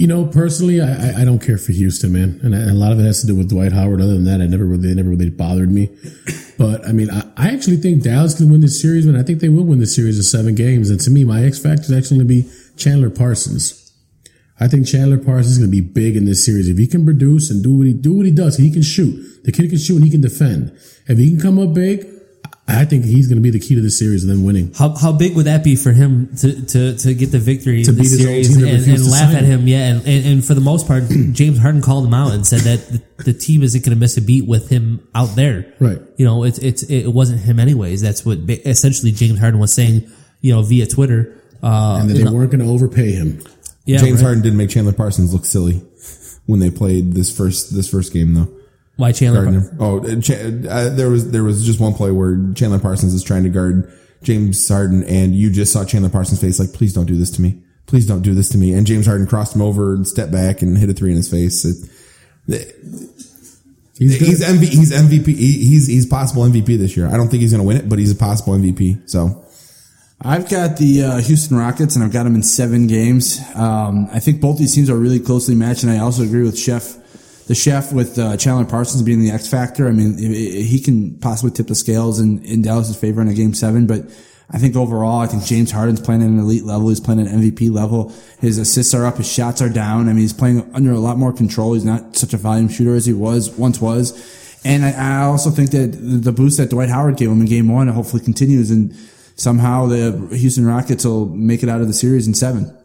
Speaker 4: You know, personally, I, I- don't care for Houston, man, and, and a lot of it has to do with Dwight Howard. Other than that, I never really, they never really bothered me. But I mean, I, I actually think Dallas can win this series, and I think they will win this series of seven games. And to me, my X factor is actually going to be Chandler Parsons. I think Chandler Parsons is going to be big in this series if he can produce and do what he do what he does. He can shoot. The kid can shoot and he can defend. If he can come up big, I think he's going to be the key to the series and then winning.
Speaker 2: How, how big would that be for him to, to, to get the victory
Speaker 4: To
Speaker 2: in this
Speaker 4: beat his own team
Speaker 2: and, and laugh at
Speaker 4: him?
Speaker 2: him? Yeah, and, and, and for the most part, James Harden called him out and said that the, the team isn't going to miss a beat with him out there.
Speaker 4: Right.
Speaker 2: You know, it's it's it wasn't him anyways. That's what essentially James Harden was saying. You know, via Twitter. Uh,
Speaker 4: And that they
Speaker 2: know,
Speaker 4: weren't going to overpay him.
Speaker 2: yeah,
Speaker 1: James
Speaker 2: right.
Speaker 1: Harden didn't make Chandler Parsons look silly when they played this first this first game though.
Speaker 2: Why Chandler?
Speaker 1: Gardner. Oh, uh, Ch- uh, there was there was just one play where Chandler Parsons is trying to guard James Harden, and you just saw Chandler Parsons' face like, "Please don't do this to me. Please don't do this to me." And James Harden crossed him over and stepped back and hit a three in his face. It,
Speaker 4: He's,
Speaker 1: he's MV, he's MVP. he- He's he's possible MVP this year. I don't think he's going to win it, but he's a possible MVP. So
Speaker 3: I've got the uh, Houston Rockets, and I've got them in seven games. Um, I think both these teams are really closely matched, and I also agree with Chef, the Chef, with uh, Chandler Parsons being the X factor. I mean, i- i- he can possibly tip the scales in, in favor in a game seven, but I think overall, I think James Harden's playing at an elite level. He's playing at an MVP level. His assists are up. His shots are down. I mean, he's playing under a lot more control. He's not such a volume shooter as he was once was. And I, I also think that the boost that Dwight Howard gave him in game one hopefully continues and somehow the Houston Rockets will make it out of the series in seven.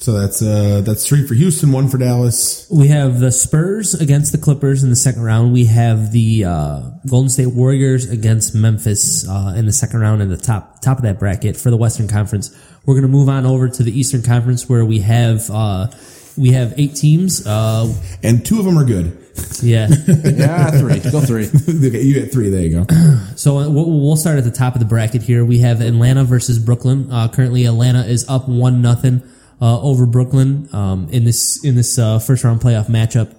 Speaker 1: So that's uh that's three for Houston, one for Dallas.
Speaker 2: We have the Spurs against the Clippers in the second round. We have the uh, Golden State Warriors against Memphis uh, in the second round in the top top of that bracket for the Western Conference. We're going to move on over to the Eastern Conference where we have uh, we have eight teams. Uh,
Speaker 1: And two of them are good.
Speaker 2: yeah.
Speaker 3: Yeah, three. Go three.
Speaker 1: okay, you get three. There you go.
Speaker 2: So uh, we'll we'll start at the top of the bracket here. We have Atlanta versus Brooklyn. Uh, currently, Atlanta is up one nothing uh, over Brooklyn um, in this in this uh, first round playoff matchup.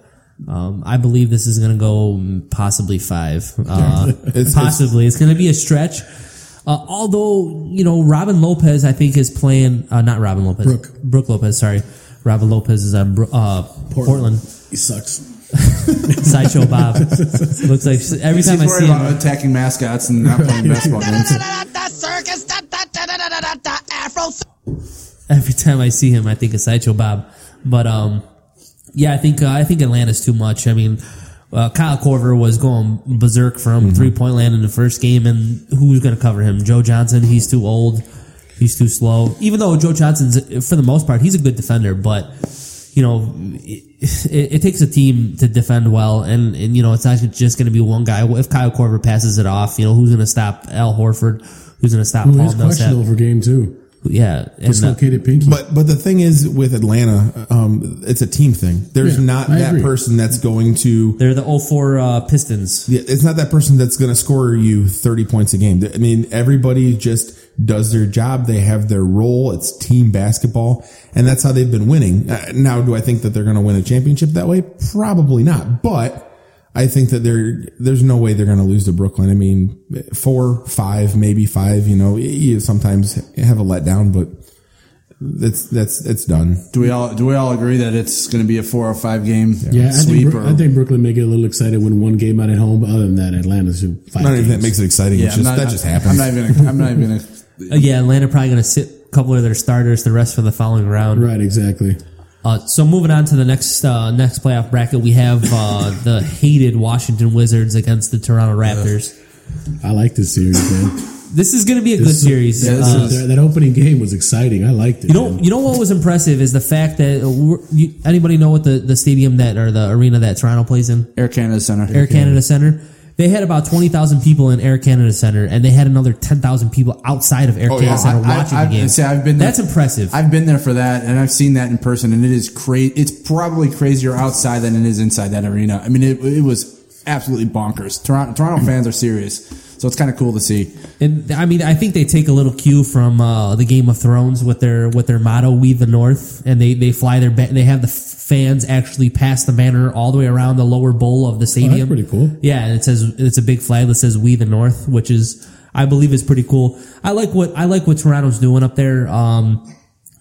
Speaker 2: Um, I believe this is going to go possibly five. Uh,
Speaker 1: It's-
Speaker 2: possibly, it's, going to be a stretch. Uh, although you know Robin Lopez, I think is playing uh, not Robin Lopez,
Speaker 4: Brook.
Speaker 2: Brook Lopez. Sorry, Robin Lopez is on Bro- uh, Portland.
Speaker 4: He sucks.
Speaker 2: Sideshow Bob looks like every
Speaker 3: He's
Speaker 2: time I
Speaker 3: worried
Speaker 2: see
Speaker 3: about
Speaker 2: him.
Speaker 3: attacking mascots and not playing basketball games.
Speaker 6: Afro
Speaker 2: Every time I see him, I think of Sideshow Bob. But um, yeah, I think uh, I think Atlanta's too much. I mean, uh, Kyle Korver was going berserk from three point land in the first game, and who's going to cover him? Joe Johnson. He's too old. He's too slow. Even though Joe Johnson's, for the most part, he's a good defender, but you know, it, it, it takes a team to defend well, and and you know, it's not just going to be one guy. If Kyle Korver passes it off, you know, who's going to stop Al Horford? Who's going to stop
Speaker 4: Who
Speaker 2: Paul
Speaker 4: is questionable
Speaker 2: Millsap?
Speaker 4: for game two?
Speaker 2: Yeah, and, uh,
Speaker 4: pinky.
Speaker 1: But but the thing is with Atlanta, um, it's a team thing. There's
Speaker 4: Yeah,
Speaker 1: not
Speaker 4: I
Speaker 1: that
Speaker 4: agree.
Speaker 1: person that's going to.
Speaker 2: they're the 04 uh, Pistons.
Speaker 1: Yeah, it's not that person that's going to score you 30 points a game. I mean, everybody just does their job. They have their role. It's team basketball, and that's how they've been winning. Uh, now, do I think that they're going to win a championship that way? Probably not. But I think that there there's no way they're going to lose to Brooklyn. I mean, four, five, maybe five. You know, you sometimes have a letdown, but that's that's it's done.
Speaker 3: Do we all do we all agree that it's going to be a four or five game
Speaker 4: yeah, I think,
Speaker 3: sweep?
Speaker 4: Brook-
Speaker 3: or,
Speaker 4: I think Brooklyn may get a little excited when one game out at home. But other than that, Atlanta's who five
Speaker 1: Not even that makes it exciting.
Speaker 3: yeah,
Speaker 1: it's just
Speaker 3: not-
Speaker 1: that just
Speaker 3: I'm
Speaker 1: happens.
Speaker 3: not even. I'm not even. Gonna,
Speaker 2: Uh, yeah, Atlanta probably going to sit a couple of their starters the rest for the following round.
Speaker 4: right, exactly.
Speaker 2: Uh, so moving on to the next uh, next playoff bracket, we have uh, the hated Washington Wizards against the Toronto Raptors.
Speaker 4: I like this series, man.
Speaker 2: This is going to be a good
Speaker 4: is-
Speaker 2: series.
Speaker 3: yeah, this
Speaker 2: Uh,
Speaker 3: is-
Speaker 4: that, that opening game was exciting. I liked it.
Speaker 2: you know,
Speaker 4: man.
Speaker 2: you know what was impressive is the fact that uh, we're- you, anybody know what the, the stadium that or the arena that Toronto plays in,
Speaker 3: Air Canada Center.
Speaker 2: Air Canada Center. They had about twenty thousand people in Air Canada Center, and they had another ten thousand people outside of Air
Speaker 1: Oh,
Speaker 2: Canada
Speaker 1: yeah.
Speaker 2: Center
Speaker 3: I- I-
Speaker 2: watching
Speaker 3: I've-
Speaker 2: the game.
Speaker 3: see, I've been there-
Speaker 2: That's impressive.
Speaker 3: I've been there for that, and I've seen that in person, and it is crazy. It's probably crazier outside than it is inside that arena. I mean, it, it was absolutely bonkers. Toronto, Toronto fans are serious, so it's kind of cool to see.
Speaker 2: And I mean, I think they take a little cue from uh, the Game of Thrones with their with their motto "We the North," and they they fly their ba- they have the fans actually pass the banner all the way around the lower bowl of the stadium.
Speaker 4: pretty cool.
Speaker 2: Yeah, and it says it's a big flag that says "We the North," which is I believe is pretty cool. I like what I like what Toronto's doing up there. Um,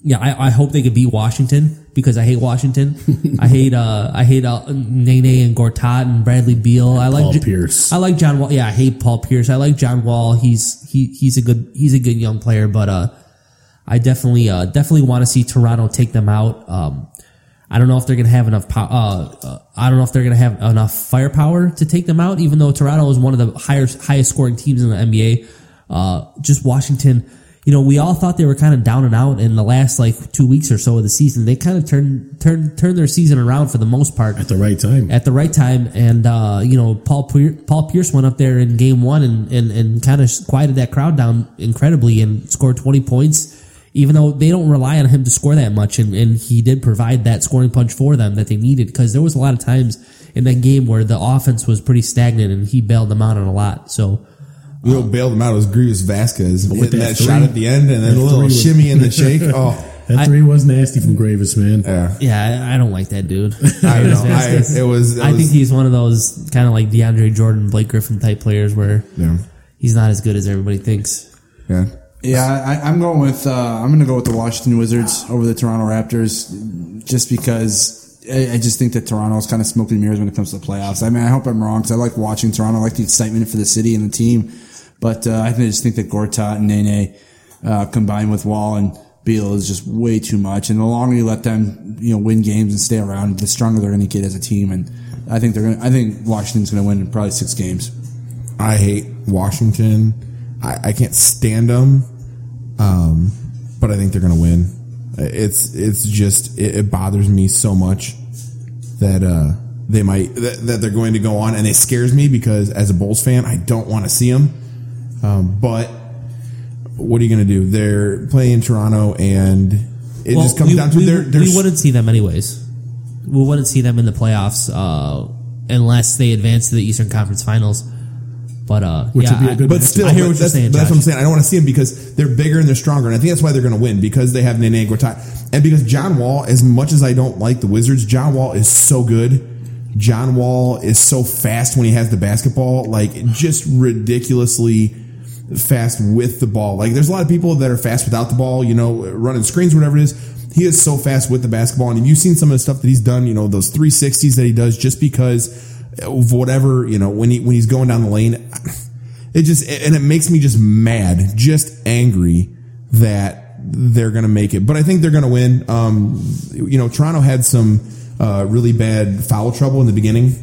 Speaker 2: yeah, I, I hope they could beat Washington because I hate Washington. I hate uh I hate uh, Nene and Gortat and Bradley Beal. I like
Speaker 4: Paul
Speaker 2: J-
Speaker 4: Pierce.
Speaker 2: I like John Wall. Yeah, I hate Paul Pierce. I like John Wall. He's he he's a good he's a good young player, but uh, I definitely uh definitely want to see Toronto take them out. Um, I don't know if they're gonna have enough. pow- Uh, uh, I don't know if they're gonna have enough firepower to take them out. Even though Toronto is one of the higher highest scoring teams in the NBA, uh, just Washington. You know, we all thought they were kind of down and out in the last like two weeks or so of the season. They kind of turned turned turned their season around for the most part
Speaker 4: at the right time.
Speaker 2: at the right time. And uh, you know, Paul Pier- Paul Pierce went up there in game one and and, and kind of quieted that crowd down incredibly and scored twenty points. Even though they don't rely on him to score that much, and, and he did provide that scoring punch for them that they needed because there was a lot of times in that game where the offense was pretty stagnant and he bailed them out on a lot. So
Speaker 1: You know, bailed him out was Greivis Vasquez
Speaker 4: with that
Speaker 1: that,
Speaker 4: three-
Speaker 1: shot at the end, and then
Speaker 4: that
Speaker 1: a little
Speaker 4: was-
Speaker 1: shimmy in the shake. Oh,
Speaker 4: That
Speaker 2: I-
Speaker 4: three was nasty from Greivis, man.
Speaker 1: yeah.
Speaker 2: yeah, I, I don't like that dude.
Speaker 1: I know. I, it was. It
Speaker 2: I
Speaker 1: was,
Speaker 2: think he's one of those kind of like DeAndre Jordan, Blake Griffin type players where
Speaker 1: Yeah.
Speaker 2: he's not as good as everybody thinks.
Speaker 1: Yeah.
Speaker 3: Yeah, I, I'm going with uh, I'm going to go with the Washington Wizards over the Toronto Raptors, just because I, I just think that Toronto is kind of smoke and mirrors when it comes to the playoffs. I mean, I hope I'm wrong because I like watching Toronto. I like the excitement for the city and the team, but uh, I just think that Gortat and Nene uh, combined with Wall and Beal is just way too much. And the longer you let them, you know, win games and stay around, the stronger they're going to get as a team. And I think they're going. I think Washington's going to win in probably six games.
Speaker 1: I hate Washington. I, I can't stand them. Um, but I think they're going to win. It's it's just it, it bothers me so much that uh they might that, that they're going to go on, and it scares me because as a Bulls fan, I don't want to see them. Um, but what are you going to do? They're playing in Toronto, and it
Speaker 2: Well,
Speaker 1: just comes
Speaker 2: we,
Speaker 1: down to
Speaker 2: we,
Speaker 1: their. their
Speaker 2: we wouldn't see them anyways. We wouldn't see them in the playoffs uh, unless they advance to the Eastern Conference Finals. But uh,
Speaker 4: Which
Speaker 2: yeah,
Speaker 4: would be a good
Speaker 1: But still,
Speaker 2: I hear what you're
Speaker 1: that's,
Speaker 2: saying,
Speaker 1: that's what I'm saying. I don't want to see them because they're bigger and they're stronger, and I think that's why they're going to win because they have Nene Gortat, and because John Wall. As much as I don't like the Wizards, John Wall is so good. John Wall is so fast when he has the basketball, like just ridiculously fast with the ball. Like there's a lot of people that are fast without the ball, you know, running screens, whatever it is. He is so fast with the basketball. And you've you seen some of the stuff that he's done, you know, those 360s that he does just because of whatever, you know, when he, when he's going down the lane, it just, and it makes me just mad, just angry that they're going to make it. But I think they're going to win. Um, you know, Toronto had some, uh, really bad foul trouble in the beginning.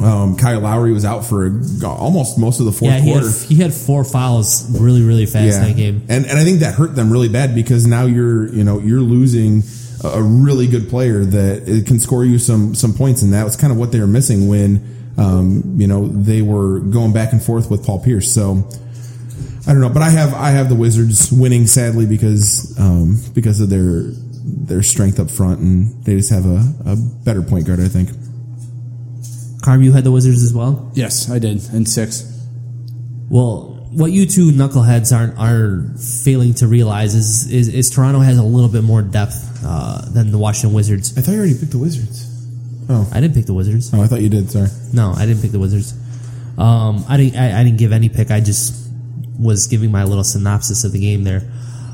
Speaker 1: Um, Kyle Lowry was out for almost most of the fourth
Speaker 2: Yeah, he had,
Speaker 1: quarter.
Speaker 2: he had four fouls really, really fast that game.
Speaker 1: And and I think that hurt them really bad because now you're you know you're losing a a really good player that it can score you some some points, and that was kind of what they were missing when um, you know they were going back and forth with Paul Pierce. So I don't know, but I have I have the Wizards winning sadly because um, because of their their strength up front, and they just have a, a better point guard, I think.
Speaker 2: Carm, you had the Wizards as well.
Speaker 3: Yes, I did. And six.
Speaker 2: Well, what you two knuckleheads aren't are failing to realize is is, is Toronto has a little bit more depth uh, than the Washington Wizards.
Speaker 1: I thought you already picked the Wizards. Oh,
Speaker 2: I didn't pick the Wizards.
Speaker 1: oh, I thought you did. Sorry.
Speaker 2: No, I didn't pick the Wizards. Um, I didn't. I, I didn't give any pick. I just was giving my little synopsis of the game there.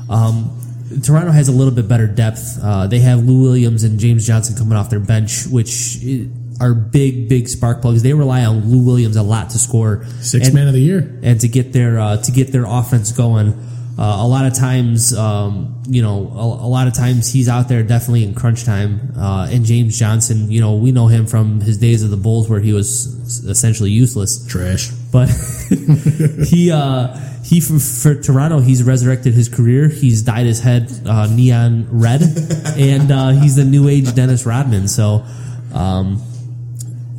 Speaker 2: Um, Toronto has a little bit better depth. Uh, they have Lou Williams and James Johnson coming off their bench, which i- are big, big spark plugs. They rely on Lou Williams a lot to score.
Speaker 4: Six
Speaker 2: And-
Speaker 4: man of the year.
Speaker 2: and to get their uh, to get their offense going. Uh, a lot of times, um, you know, a, a lot of times he's out there definitely in crunch time. Uh, and James Johnson, you know, we know him from his days of the Bulls where he was essentially useless.
Speaker 4: Trash.
Speaker 2: But he uh, he for, for Toronto, he's resurrected his career. He's dyed his head uh, neon red, and uh, he's the new age Dennis Rodman. So. Um,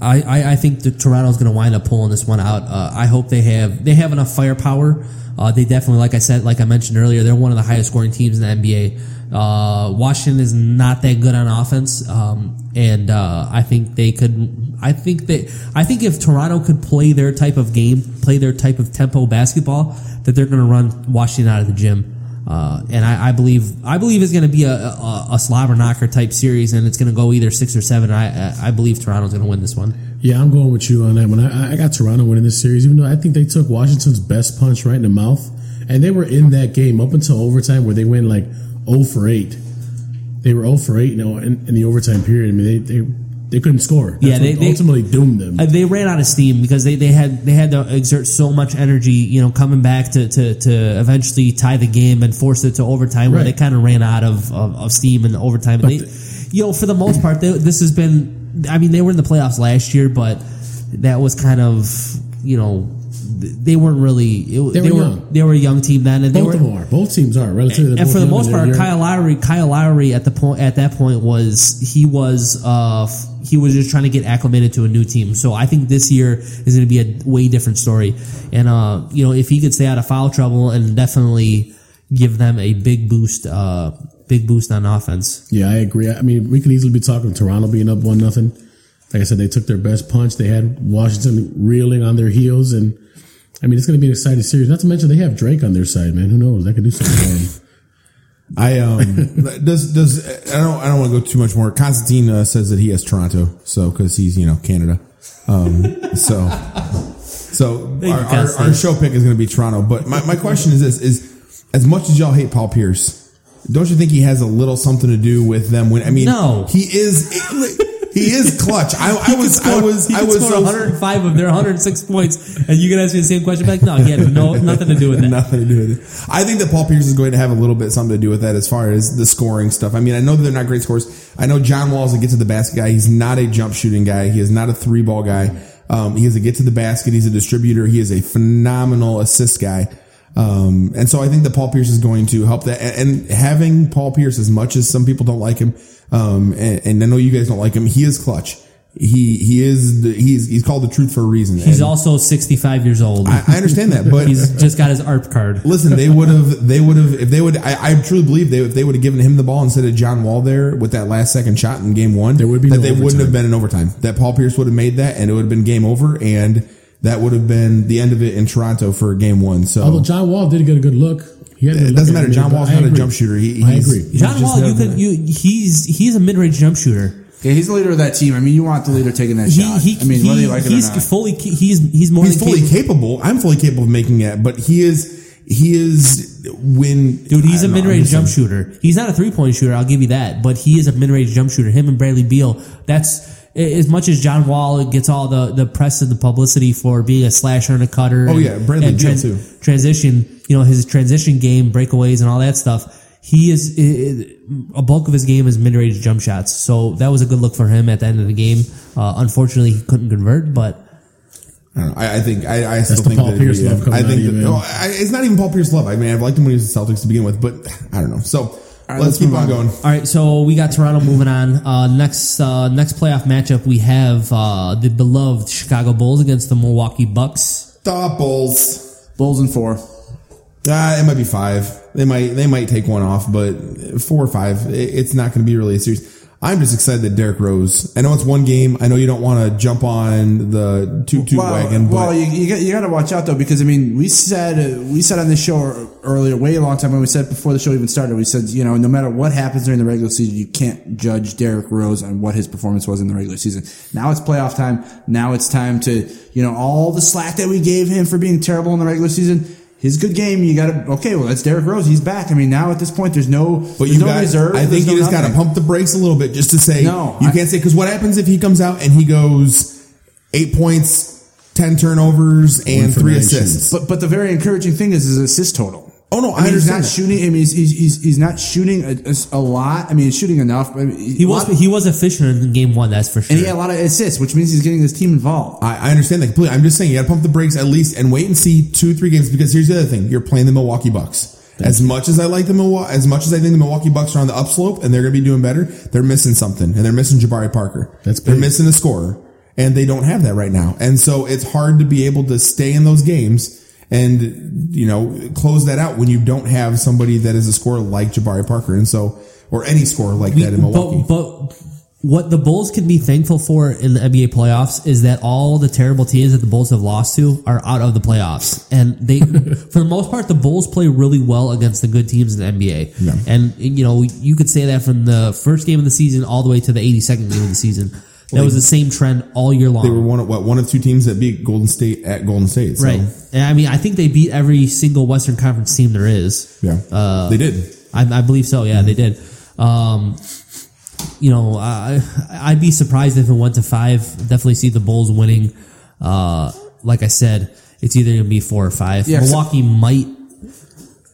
Speaker 2: I, I, I think that Toronto's going to wind up pulling this one out. Uh, I hope they have they have enough firepower. Uh, they definitely, like I said, like I mentioned earlier, they're one of the highest scoring teams in the NBA. Uh, Washington is not that good on offense, um, and uh, I think they could. I think that I think if Toronto could play their type of game, play their type of tempo basketball, that they're going to run Washington out of the gym. Uh, and I, I believe I believe it's going to be a, a, a slobber knocker type series, and it's going to go either six or seven. I I- believe Toronto's going to win this one.
Speaker 4: Yeah, I'm going with you on that one. I, I got Toronto winning this series, even though I think they took Washington's best punch right in the mouth, and they were in that game up until overtime where they went like 0 for 8. They were 0 for 8 you know, in, in the overtime period. I mean, they they, they couldn't score. That's
Speaker 2: Yeah, they-
Speaker 4: ultimately doomed them.
Speaker 2: Uh, they ran out of steam because they, they had they had to exert so much energy, you know, coming back to, to, to eventually tie the game and force it to overtime, where they kind of ran out of, of, of steam in overtime. They, you know, for the most part, they, this has been. I mean, they were in the playoffs last year, but that was kind of you know they weren't really. It,
Speaker 4: They
Speaker 2: they,
Speaker 4: were
Speaker 2: were
Speaker 4: young.
Speaker 2: they were a young team then, and they
Speaker 4: Both
Speaker 2: were
Speaker 4: of them are. Both teams are relatively. they're
Speaker 2: and for the most part. Kyle Lowry, Kyle Lowry at the point at that point was he was uh he was just trying to get acclimated to a new team. So I think this year is going to be a way different story. And uh, you know, if he could stay out of foul trouble and definitely give them a big boost, uh, big boost on offense.
Speaker 4: Yeah, I agree. I mean, we could easily be talking Toronto being up one nothing. Like I said, they took their best punch. They had Washington reeling on their heels, and I mean, it's going to be an exciting series. Not to mention they have Drake on their side, man. Who knows? That could do something for them.
Speaker 1: I um does does I don't I don't want to go too much more. Constantine uh, says that he has Toronto, so because he's you know Canada, um so so our, our, our show pick is going to be Toronto. But my, my question is this: is as much as y'all hate Paul Pierce, don't you think he has a little something to do with them? When I mean,
Speaker 2: No.
Speaker 1: he is he is clutch. I, I was I was I was
Speaker 2: score
Speaker 1: so
Speaker 2: 105 of their 106 points, and you can ask me the same question. Like, no, he had no nothing to do with that.
Speaker 1: Nothing to do with it. I think that Paul Pierce is going to have a little bit something to do with that as far as the scoring stuff. I mean, I know that they're not great scores. I know John Wall is a get to the basket guy. He's not a jump shooting guy. He is not a three ball guy. Um, he is a get to the basket. He's a distributor. He is a phenomenal assist guy. Um, and so I think that Paul Pierce is going to help that. And, and having Paul Pierce, as much as some people don't like him, um, and, and I know you guys don't like him, he is clutch. He he is the, he's he's called the truth for a reason.
Speaker 2: He's
Speaker 1: And
Speaker 2: also 65 years old.
Speaker 1: I, I understand that, but
Speaker 2: He's just got his ARP card.
Speaker 1: Listen, they would have, they would have, if they would, I, I truly believe they, if they would have given him the ball instead of John Wall there with that last second shot in game one,
Speaker 4: There would be
Speaker 1: that
Speaker 4: no
Speaker 1: they wouldn't have been in overtime. That Paul Pierce would have made that and it would have been game over and that would have been the end of it in Toronto for game one. So
Speaker 4: Although John Wall did get a good look. He had a good
Speaker 1: it doesn't matter. John Wall's not a jump shooter. He,
Speaker 4: I agree.
Speaker 1: he's
Speaker 2: John Wall, you could you he's he's a mid range jump shooter.
Speaker 3: Yeah, he's the leader of that team. I mean, you want the leader taking that
Speaker 2: He,
Speaker 3: shot.
Speaker 2: he,
Speaker 3: I mean,
Speaker 2: he,
Speaker 3: whether you like it or
Speaker 2: he's
Speaker 3: not.
Speaker 2: fully he's he's more
Speaker 1: He's
Speaker 2: than
Speaker 1: fully
Speaker 2: capable.
Speaker 1: capable. I'm fully capable of making that, but he is he is when
Speaker 2: Dude, he's a mid range jump shooter. He's not a three point shooter, I'll give you that, but he is a mid range jump shooter. Him and Bradley Beal. That's as much as John Wall gets all the, the press and the publicity for being a slasher and a cutter.
Speaker 1: Oh,
Speaker 2: and-
Speaker 1: yeah, Bradley
Speaker 2: and
Speaker 1: Beal, too.
Speaker 2: Transition, you know, his transition game, breakaways, and all that stuff. He is a bulk of his game is mid range jump shots. So that was a good look for him at the end of the game. Uh, unfortunately, he couldn't convert, but
Speaker 1: I, know. I, I think I, I still think
Speaker 4: Paul
Speaker 1: that
Speaker 4: Pierce
Speaker 1: yeah,
Speaker 4: love
Speaker 1: I think
Speaker 4: of you,
Speaker 1: that, no, I, it's not even Paul Pierce love. I mean, I've liked him when he was the Celtics to begin with, but I don't know. So
Speaker 3: right,
Speaker 1: let's,
Speaker 3: let's
Speaker 1: keep on
Speaker 3: on.
Speaker 1: going.
Speaker 2: All right, so we got Toronto moving on. Uh, next, uh, next playoff matchup, we have uh, the beloved Chicago Bulls against the Milwaukee Bucks.
Speaker 1: The Bulls.
Speaker 3: Bulls and four.
Speaker 1: Uh, it might be five. They might they might take one off, but four or five, it- it's not going to be really a series. I'm just excited that Derrick Rose. I know it's one game. I know you don't want to jump on the toot toot
Speaker 3: well,
Speaker 1: wagon, but
Speaker 3: well, you, you got you got to watch out though because I mean we said we said on this show earlier, way a long time when we said before the show even started, we said you know no matter what happens during the regular season, you can't judge Derrick Rose on what his performance was in the regular season. Now it's playoff time. Now it's time to you know all the slack that we gave him for being terrible in the regular season. His good game, you got to okay. Well, that's Derrick Rose. He's back. I mean, now at this point, there's no,
Speaker 1: But
Speaker 3: there's
Speaker 1: you
Speaker 3: no
Speaker 1: got,
Speaker 3: reserve.
Speaker 1: I
Speaker 3: there's
Speaker 1: think
Speaker 3: no
Speaker 1: you just got to pump the brakes a little bit just to say
Speaker 3: No,
Speaker 1: you
Speaker 3: I-
Speaker 1: can't say because what happens if he comes out and he goes eight points, ten turnovers, and three assists.
Speaker 3: But but the very encouraging thing is his assist total.
Speaker 1: Oh, no, I
Speaker 3: mean, he's not
Speaker 1: that.
Speaker 3: shooting. I mean, he's he's, he's, he's not shooting a, a- a lot. I mean, he's shooting enough. I mean,
Speaker 2: He was he was efficient in game one, that's for sure.
Speaker 3: and he had a lot of assists, which means he's getting his team involved.
Speaker 1: I, I understand that completely. I'm just saying you got to pump the brakes at least and wait and see two, three games because here's the other thing: you're playing the Milwaukee Bucks. As much as I like the Milwaukee, as much as I think the Milwaukee Bucks are on the upslope and they're going to be doing better, they're missing something, and they're missing Jabari Parker.
Speaker 4: That's
Speaker 1: they're missing a scorer, and they don't have that right now. And so it's hard to be able to stay in those games and you know close that out when you don't have somebody that is a scorer like Jabari Parker, and so or any scorer like that in Milwaukee.
Speaker 2: But, but what the Bulls can be thankful for in the NBA playoffs is that all the terrible teams that the Bulls have lost to are out of the playoffs, and they, for the most part, the Bulls play really well against the good teams in the NBA.
Speaker 1: Yeah.
Speaker 2: And you know you could say that from the first game of the season all the way to the 82nd game of the season. That was the same trend all year long.
Speaker 1: they were one of what one of two teams that beat Golden State at Golden State. So,
Speaker 2: right. And I mean, I think they beat every single Western Conference team there is.
Speaker 1: Yeah,
Speaker 2: Uh,
Speaker 1: they did.
Speaker 2: I, I believe so. Yeah, they did. Um, you know, I, I'd be surprised if it went to five. Definitely see the Bulls winning. Uh, like I said, it's either going to be four or five.
Speaker 3: Yeah, so-
Speaker 2: Milwaukee might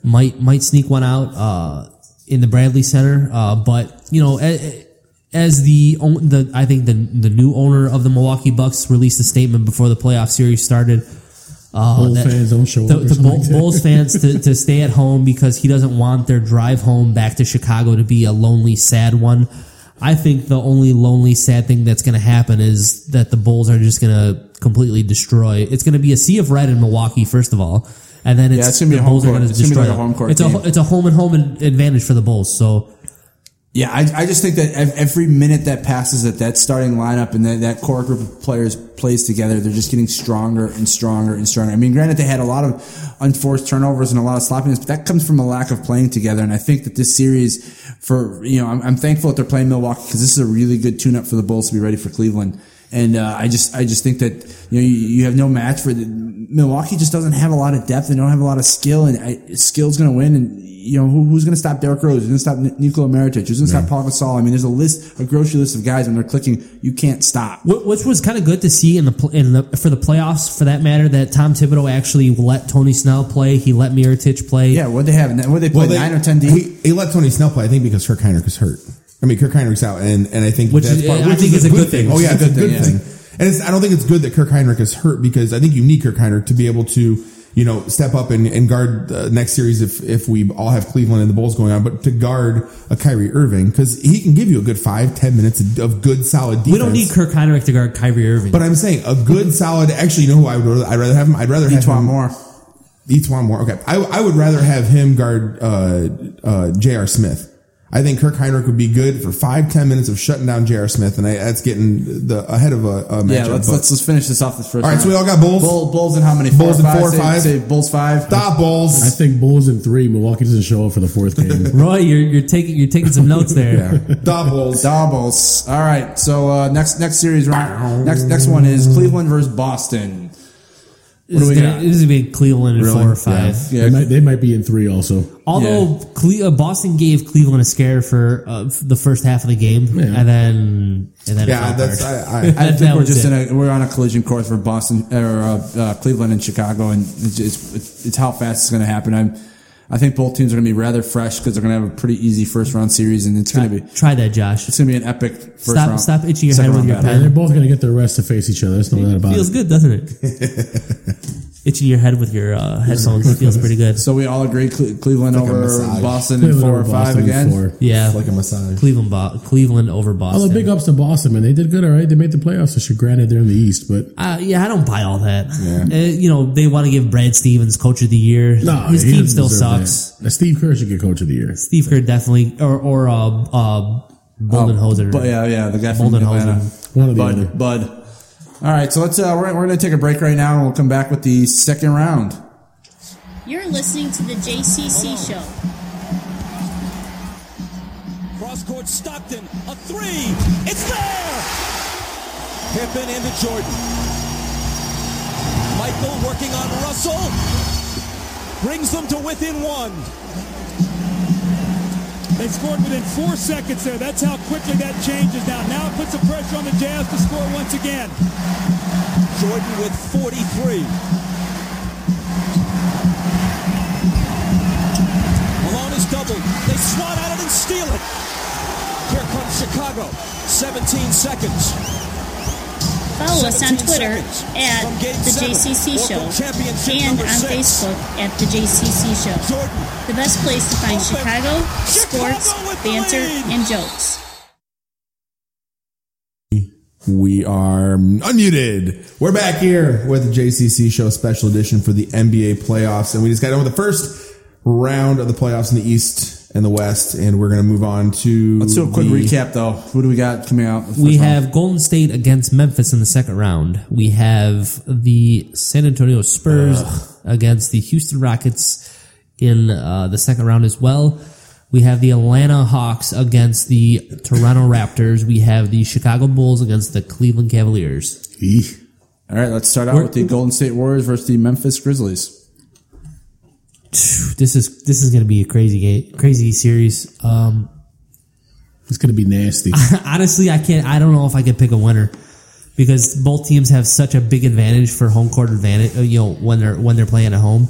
Speaker 2: might might sneak one out uh, in the Bradley Center, uh, but you know. a- as the own- the I think the the new owner of the Milwaukee Bucks released a statement before the playoff series started. Uh,
Speaker 4: fans don't show
Speaker 2: the,
Speaker 4: up.
Speaker 2: the
Speaker 4: something
Speaker 2: Bull,
Speaker 4: like.
Speaker 2: Bulls fans to, to stay at home because he doesn't want their drive home back to Chicago to be a lonely, sad one. I think the only lonely, sad thing that's going to happen is that the Bulls are just going to completely destroy. It's going to be a sea of red in Milwaukee, first of all, and then it's,
Speaker 3: it's gonna be
Speaker 2: the
Speaker 3: a home
Speaker 2: Bulls are
Speaker 3: court-
Speaker 2: going to
Speaker 3: it's gonna be
Speaker 2: destroy.
Speaker 3: like a home court
Speaker 2: it's a
Speaker 3: game.
Speaker 2: it's a home and home advantage for the Bulls. So
Speaker 3: Yeah, I, I just think that every minute that passes that that starting lineup and that, that core group of players plays together, they're just getting stronger and stronger and stronger. I mean, granted, they had a lot of unforced turnovers and a lot of sloppiness, but that comes from a lack of playing together. And I think that this series, for you know, I'm, I'm thankful that they're playing Milwaukee because this is a really good tune-up for the Bulls to be ready for Cleveland. And uh, I just, I just think that you know you, you have no match for the Milwaukee. Just doesn't have a lot of depth. They don't have a lot of skill, and I, skill's going to win. And you know who, who's going to stop Derrick Rose? Who's going to stop N- Nikola Mirotic? Who's going to stop Paul Gasol? I mean, there's a list, a grocery list of guys when they're clicking. You can't stop.
Speaker 2: Which was kind of good to see in the in the for the playoffs, for that matter. That Tom Thibodeau actually let Tony Snell play. He let Mirotic play.
Speaker 3: Yeah, what they have? What they play?
Speaker 1: they,
Speaker 3: nine or ten deep.
Speaker 1: He, he let Tony Snell play, I think, because Kirk Hinrich was hurt. I mean, Kirk Hinrich's out, and, and I think
Speaker 2: Which
Speaker 1: that's
Speaker 2: is-
Speaker 1: part,
Speaker 2: I think
Speaker 1: is
Speaker 2: is a good thing.
Speaker 1: Oh yeah, it's a
Speaker 3: a
Speaker 1: good
Speaker 3: good
Speaker 1: thing.
Speaker 3: thing,
Speaker 1: And it's, I don't think it's good that Kirk Hinrich is hurt because I think you need Kirk Hinrich to be able to, you know, step up and, and guard the next series if if we all have Cleveland and the Bulls going on, but to guard a Kyrie Irving because he can give you a good five ten minutes of good solid defense.
Speaker 2: we don't need Kirk Hinrich to guard Kyrie Irving.
Speaker 1: But I'm saying a good solid. Actually, you know who I would rather, I'd rather have him. I'd rather have
Speaker 3: Each one
Speaker 1: him
Speaker 3: more.
Speaker 1: Each one more. Okay. I, I would rather have him guard uh, uh, J.R. Smith. I think Kirk Hinrich would be good for five, ten minutes of shutting down J.R. Smith, and I, that's getting the ahead of a, a matchup.
Speaker 3: Yeah, let's
Speaker 1: but-
Speaker 3: let's let's finish this off this first.
Speaker 1: All right,
Speaker 3: round.
Speaker 1: so we all got Bulls?
Speaker 3: Bull, Bulls and how many?
Speaker 1: Bulls
Speaker 3: four,
Speaker 1: and
Speaker 3: five,
Speaker 1: four or
Speaker 3: say,
Speaker 1: five?
Speaker 3: Say Bulls five.
Speaker 1: Stop Bulls.
Speaker 4: I think Bulls in three. Milwaukee doesn't show up for the fourth game.
Speaker 2: Roy, you're you're taking you're taking some notes there.
Speaker 1: yeah. Stop Bulls.
Speaker 3: Doubles. All right. So uh, next next series round. Next next one is Cleveland versus Boston.
Speaker 2: This is
Speaker 3: we
Speaker 2: gonna-
Speaker 3: got?
Speaker 2: this is gonna be Cleveland in
Speaker 1: Really?
Speaker 2: four or five.
Speaker 3: Yeah,
Speaker 4: They might, they might be in three also.
Speaker 2: Although Cle- uh, Boston gave Cleveland a scare for uh, f- the first half of the game,
Speaker 4: Yeah.
Speaker 2: and then and then it
Speaker 1: Yeah,
Speaker 2: fell
Speaker 1: that's
Speaker 2: apart.
Speaker 1: I, I,
Speaker 3: I
Speaker 2: That-
Speaker 3: think
Speaker 2: that
Speaker 3: we're
Speaker 2: was
Speaker 3: just
Speaker 2: it.
Speaker 3: in a we're on a collision course for Boston or uh, uh, Cleveland and Chicago, and it's, it's it's how fast it's going to happen. I'm I think both teams are going to be rather fresh because they're going to have a pretty easy first round series, and it's going to be
Speaker 2: Try that, Josh.
Speaker 3: it's going to be an epic first
Speaker 2: Stop-
Speaker 3: round.
Speaker 2: stop itching your head with your
Speaker 3: battle.
Speaker 4: And they're both going to get their rest to face each other. There's no doubt about
Speaker 2: Feels
Speaker 4: it.
Speaker 2: good, doesn't it? Itching your head with your uh, headphones feels pretty good.
Speaker 3: So we all agree Cle- Cleveland
Speaker 1: like a
Speaker 3: over
Speaker 1: massage.
Speaker 3: Boston in
Speaker 4: Cleveland
Speaker 3: four or
Speaker 4: over
Speaker 3: five
Speaker 4: Boston in
Speaker 3: again.
Speaker 4: four.
Speaker 2: Yeah,
Speaker 1: like a massage.
Speaker 2: Cleveland, Bo- Cleveland over Boston.
Speaker 4: Although big ups to Boston, man. They did good, all right. They made the playoffs this year. Granted, they're in the East, but
Speaker 2: Uh, yeah, I don't buy all that.
Speaker 1: Yeah.
Speaker 2: Uh, you know, they want to give Brad Stevens Coach of the Year.
Speaker 4: no,
Speaker 2: His
Speaker 4: he
Speaker 2: team
Speaker 4: doesn't
Speaker 2: still
Speaker 4: deserve
Speaker 2: sucks.
Speaker 4: that. Now, Steve Kerr should get Coach of the Year.
Speaker 2: Steve Kerr definitely, or or uh, uh, Budenholzer.
Speaker 3: But yeah, yeah, the guy from
Speaker 2: Budenholzer.
Speaker 3: Atlanta.
Speaker 4: One or the
Speaker 3: Bud,
Speaker 4: other.
Speaker 3: Bud. All right, so let's uh, we're, we're going to take a break right now, and we'll come back with the second round.
Speaker 5: You're listening to the JCC show.
Speaker 7: Cross court Stockton, a three. It's there! Pippen into Jordan. Michael working on Russell. Brings them to within one.
Speaker 8: They scored within four seconds there. That's how quickly that changes now. Now it puts the pressure on the Jazz to score once again.
Speaker 7: Jordan with 43. Malone is doubled. They swat at it and steal it. Here comes Chicago. 17 seconds.
Speaker 5: Follow us on Twitter at the JCC show and on. Facebook at the JCC show. The best place to find Chicago,
Speaker 7: Chicago
Speaker 5: sports, banter, and jokes.
Speaker 1: We are unmuted. We're back here with the JCC show special edition for the NBA playoffs, and we just got done with the first round of the playoffs in the East and the West, and we're going to move on to.
Speaker 3: Let's do a quick
Speaker 1: the-
Speaker 3: recap, though. Who do we got coming out? the first
Speaker 2: we
Speaker 3: round?
Speaker 2: have Golden State against Memphis in the second round. We have the San Antonio Spurs against the Houston Rockets in uh, the second round as well. We have the Atlanta Hawks against the Toronto Raptors. We have the Chicago Bulls against the Cleveland Cavaliers.
Speaker 4: Eek.
Speaker 3: All right, let's start out
Speaker 2: We're-
Speaker 3: with the Golden State Warriors versus the Memphis Grizzlies.
Speaker 2: This is this is going to be a crazy game, crazy series. Um,
Speaker 4: It's going to be nasty.
Speaker 2: honestly, I can't. I don't know if I could pick a winner because both teams have such a big advantage for home court advantage. uh, You know, when they're when they're playing at home,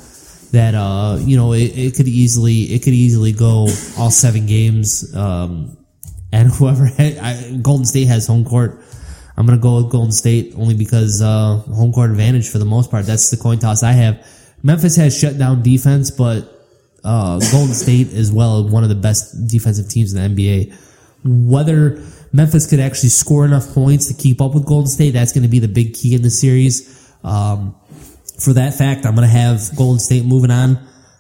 Speaker 2: that uh, you know, it, it could easily it could easily go all seven games. Um, and whoever had, I, Golden State has home court. I'm gonna go with Golden State only because uh, home court advantage for the most part. That's the coin toss I have. Memphis has shut down defense, but uh, Golden State is well one of the best defensive teams in the NBA. Whether Memphis could actually score enough points to keep up with Golden State, that's going to be the big key in the series. Um, for that fact, I'm going to have Golden State moving on.